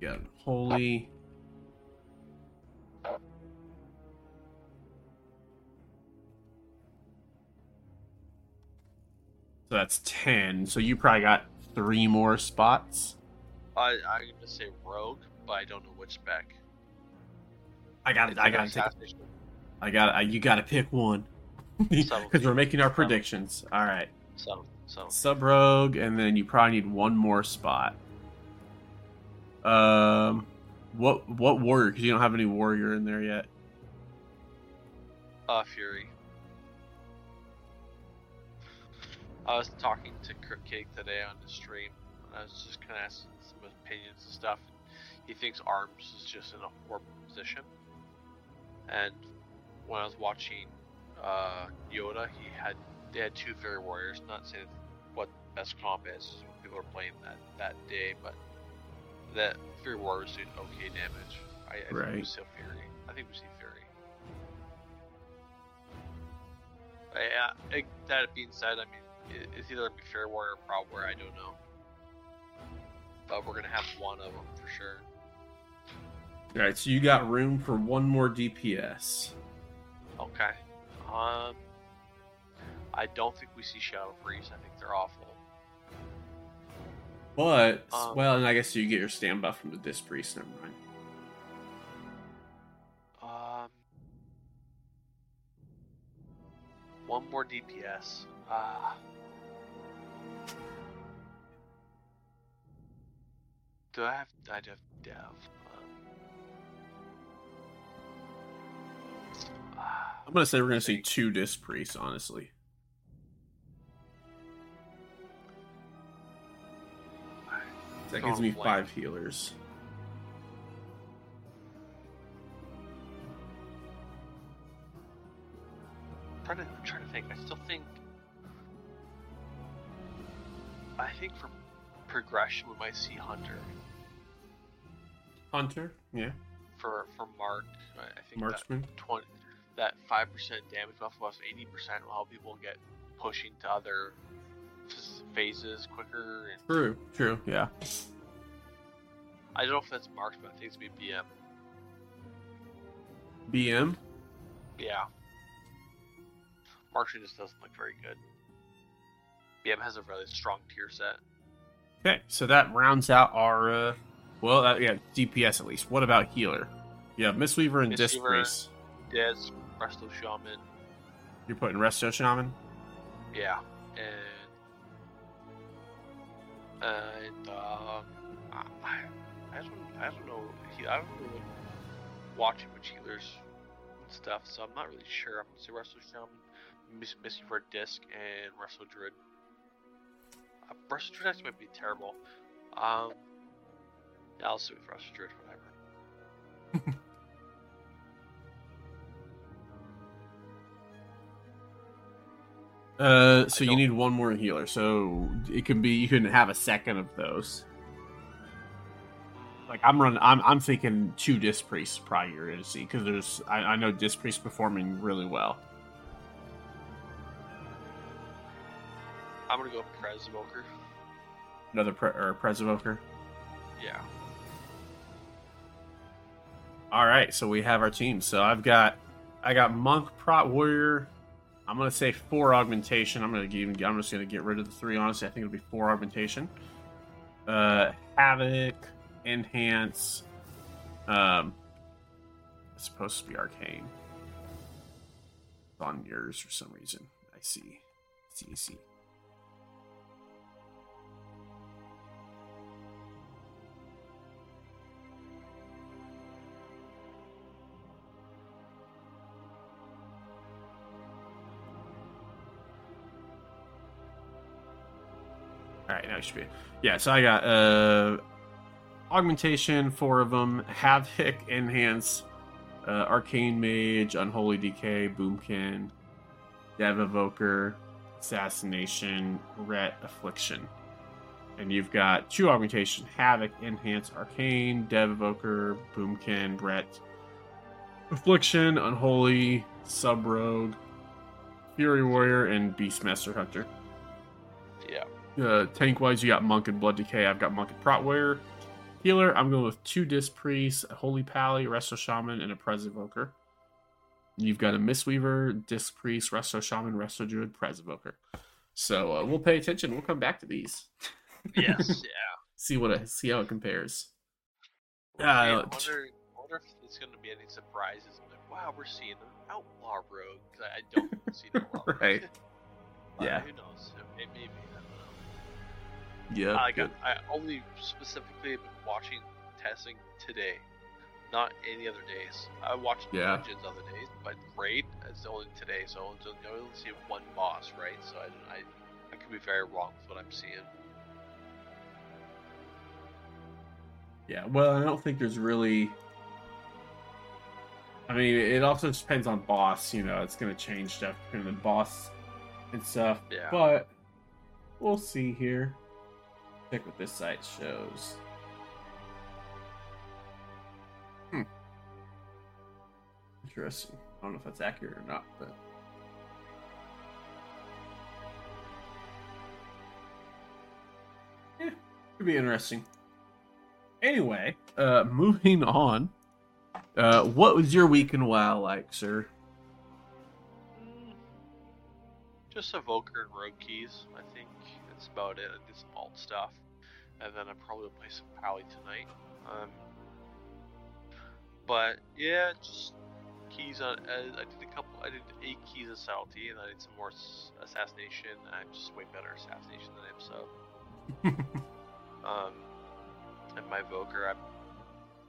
You got Holy. So that's 10. So you probably got three more spots. I I'm gonna say Rogue, but I don't know which spec. I got it. I got to. Assassination. I got. I, you got to pick one because we're making our predictions. All right, So so sub rogue, and then you probably need one more spot. Um, what what warrior? Because you don't have any warrior in there yet. Uh, Fury. I was talking to Kurt Cake today on the stream, and I was just kind of asking some opinions and stuff. He thinks Arms is just in a horrible position. And when I was watching uh, Yoda, he had they had two Fury Warriors. Not saying what best comp is, people are playing that that day, but that Fury Warriors doing okay damage. I, I think we see Fury. I think we see Fury. Yeah, it, that being said, I mean, it, it's either be Fury Warrior or Prot Warrior, I don't know. But we're gonna have one of them for sure. All right, so you got room for one more DPS. Okay. Um, I don't think we see Shadow Priests. I think they're awful. But Um, well, and I guess you get your stand buff from the Disc Priest. Never mind. Um, one more DPS. Ah. do I have? I have Dev. Um, ah. I'm gonna say we're gonna see two Disc Priests. Honestly, That gives me five healers. trying to, I'm trying to think. I still think. I think for progression, we might see Hunter. Hunter, yeah. For for Mark, I think Marksman. that twenty, that five percent damage buff plus eighty percent will help people get pushing to other phases quicker. And True, true, yeah. I don't know if that's Mark's, but I think it's be BM. BM. Yeah. Marksman just doesn't look very good. BM has a really strong tier set. Okay, so that rounds out our, uh, well, uh, yeah, DPS at least. What about healer? Yeah, Mistweaver and Mistweaver. Priest. Dez, Resto Shaman, You're putting Resto Shaman? Yeah, and and um, I, I don't I don't know he, I don't really watching much healers and stuff, so I'm not really sure. I'm gonna say Resto Shaman, miss, missing for a disc, and Resto Druid. Uh, Resto Druid actually might be terrible. Um, yeah, I'll see with Resto Druid, whatever. Uh, so you need one more healer. So it can be you can have a second of those. Like I'm running, I'm I'm thinking two disc priests probably you're gonna see because there's I, I know disc priests performing really well. I'm gonna go Prez Evoker. Another pre- or Presovoker. Yeah. All right, so we have our team. So I've got I got monk, prot, warrior. I'm gonna say four augmentation. I'm gonna give. I'm just gonna get rid of the three. Honestly, I think it'll be four augmentation. Uh, havoc, enhance. Um, it's supposed to be arcane. It's on yours for some reason. I see. See, see. All right, should be. Yeah, so I got uh, augmentation, four of them, havoc, enhance, uh, arcane mage, unholy DK, boomkin, dev evoker, assassination, ret, affliction, and you've got two augmentation: havoc, enhance, arcane, dev evoker, boomkin, ret, affliction, unholy, sub rogue, fury warrior, and beastmaster hunter. Yeah. Uh, tank wise, you got Monk and Blood DK. I've got Monk and Protware. Healer, I'm going with two Disc Priests, Holy Pally, Resto Shaman, and a Prez Evoker. You've got a Mistweaver, Disc Priest, Resto Shaman, Resto Druid, Prez Evoker. So uh, we'll pay attention. We'll come back to these. Yes. yeah. See what it, see how it compares. Man, Uh, I wonder, wonder if there's going to be any surprises. I'm like, wow, we're seeing an outlaw rogue. 'cause I, I don't see the outlaw rogue. Right. But Yeah. Who knows? Maybe. maybe I don't know. Yeah. I, good. got, I only specifically have been watching testing today, not any other days. I watched Yeah. Dungeons other days, but raid it's only today, so I only I only see one boss, right? So I, I, I could be very wrong with what I'm seeing. Yeah, well, I don't think there's really. I mean, it also depends on boss. You know, it's going to change stuff between the boss and stuff. Yeah. But we'll see here. Check what this site shows. Hmm. Interesting. I don't know if that's accurate or not, but. Yeah, could be interesting. Anyway, uh, moving on. Uh, what was your week in WoW like, sir? Mm, Just Evoker and Rogue Keys, I think. That's about it. I did some alt stuff. And then I probably will play some Pally tonight. Um, but yeah, just keys on. Uh, I did a couple. I did eight keys of subtlety, and I did some more s- assassination. I'm just way better at assassination than him, so. Um, and my Evoker, I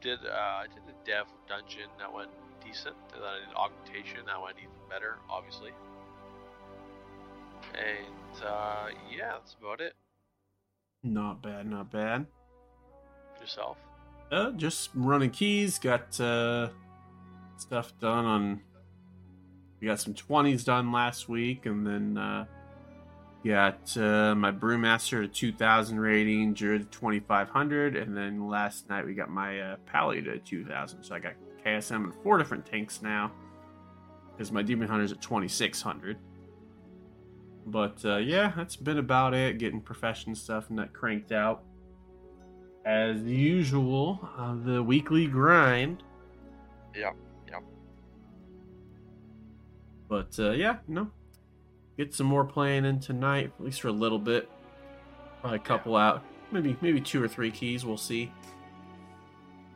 did. Uh, I did a dev dungeon that went decent, and then I did augmentation that went even better, obviously. And uh, yeah, that's about it. Not bad, not bad. yourself? Uh, just running keys. Got uh, stuff done on. We got some twenties done last week, and then uh, got uh, my brewmaster to two thousand rating, Druid to twenty five hundred, and then last night we got my uh, Pally to two thousand. So I got KSM in four different tanks now, because my Demon Hunter's at twenty six hundred. But uh, yeah, that's been about it. Getting profession stuff and that cranked out as usual, uh, the weekly grind. Yep, yep. But uh, yeah, no, get some more playing in tonight, at least for a little bit. Probably a couple yeah. out, maybe maybe two or three keys. We'll see.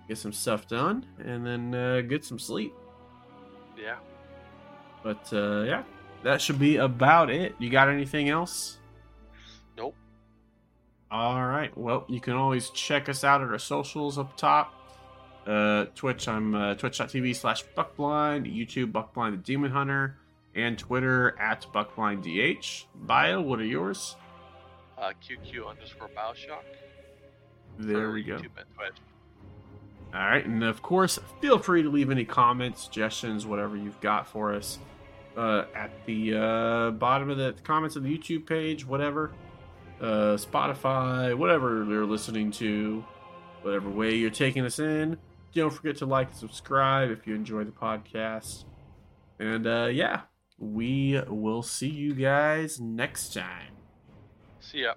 Get some stuff done, and then uh, get some sleep. Yeah. But uh, yeah, that should be about it. You got anything else? Nope. All right. Well, you can always check us out at our socials up top. Uh, Twitch, I'm uh, twitch.tv slash buckblind, YouTube, buckblind the demon hunter, and Twitter at buckblinddh. Bio, what are yours? Uh, QQ underscore Bioshock. There we go. All right, and of course, feel free to leave any comments, suggestions, whatever you've got for us uh, at the uh, bottom of the comments of the YouTube page, whatever uh, Spotify, whatever you're listening to, whatever way you're taking us in. Don't forget to like and subscribe if you enjoy the podcast. And uh, yeah, we will see you guys next time. See ya.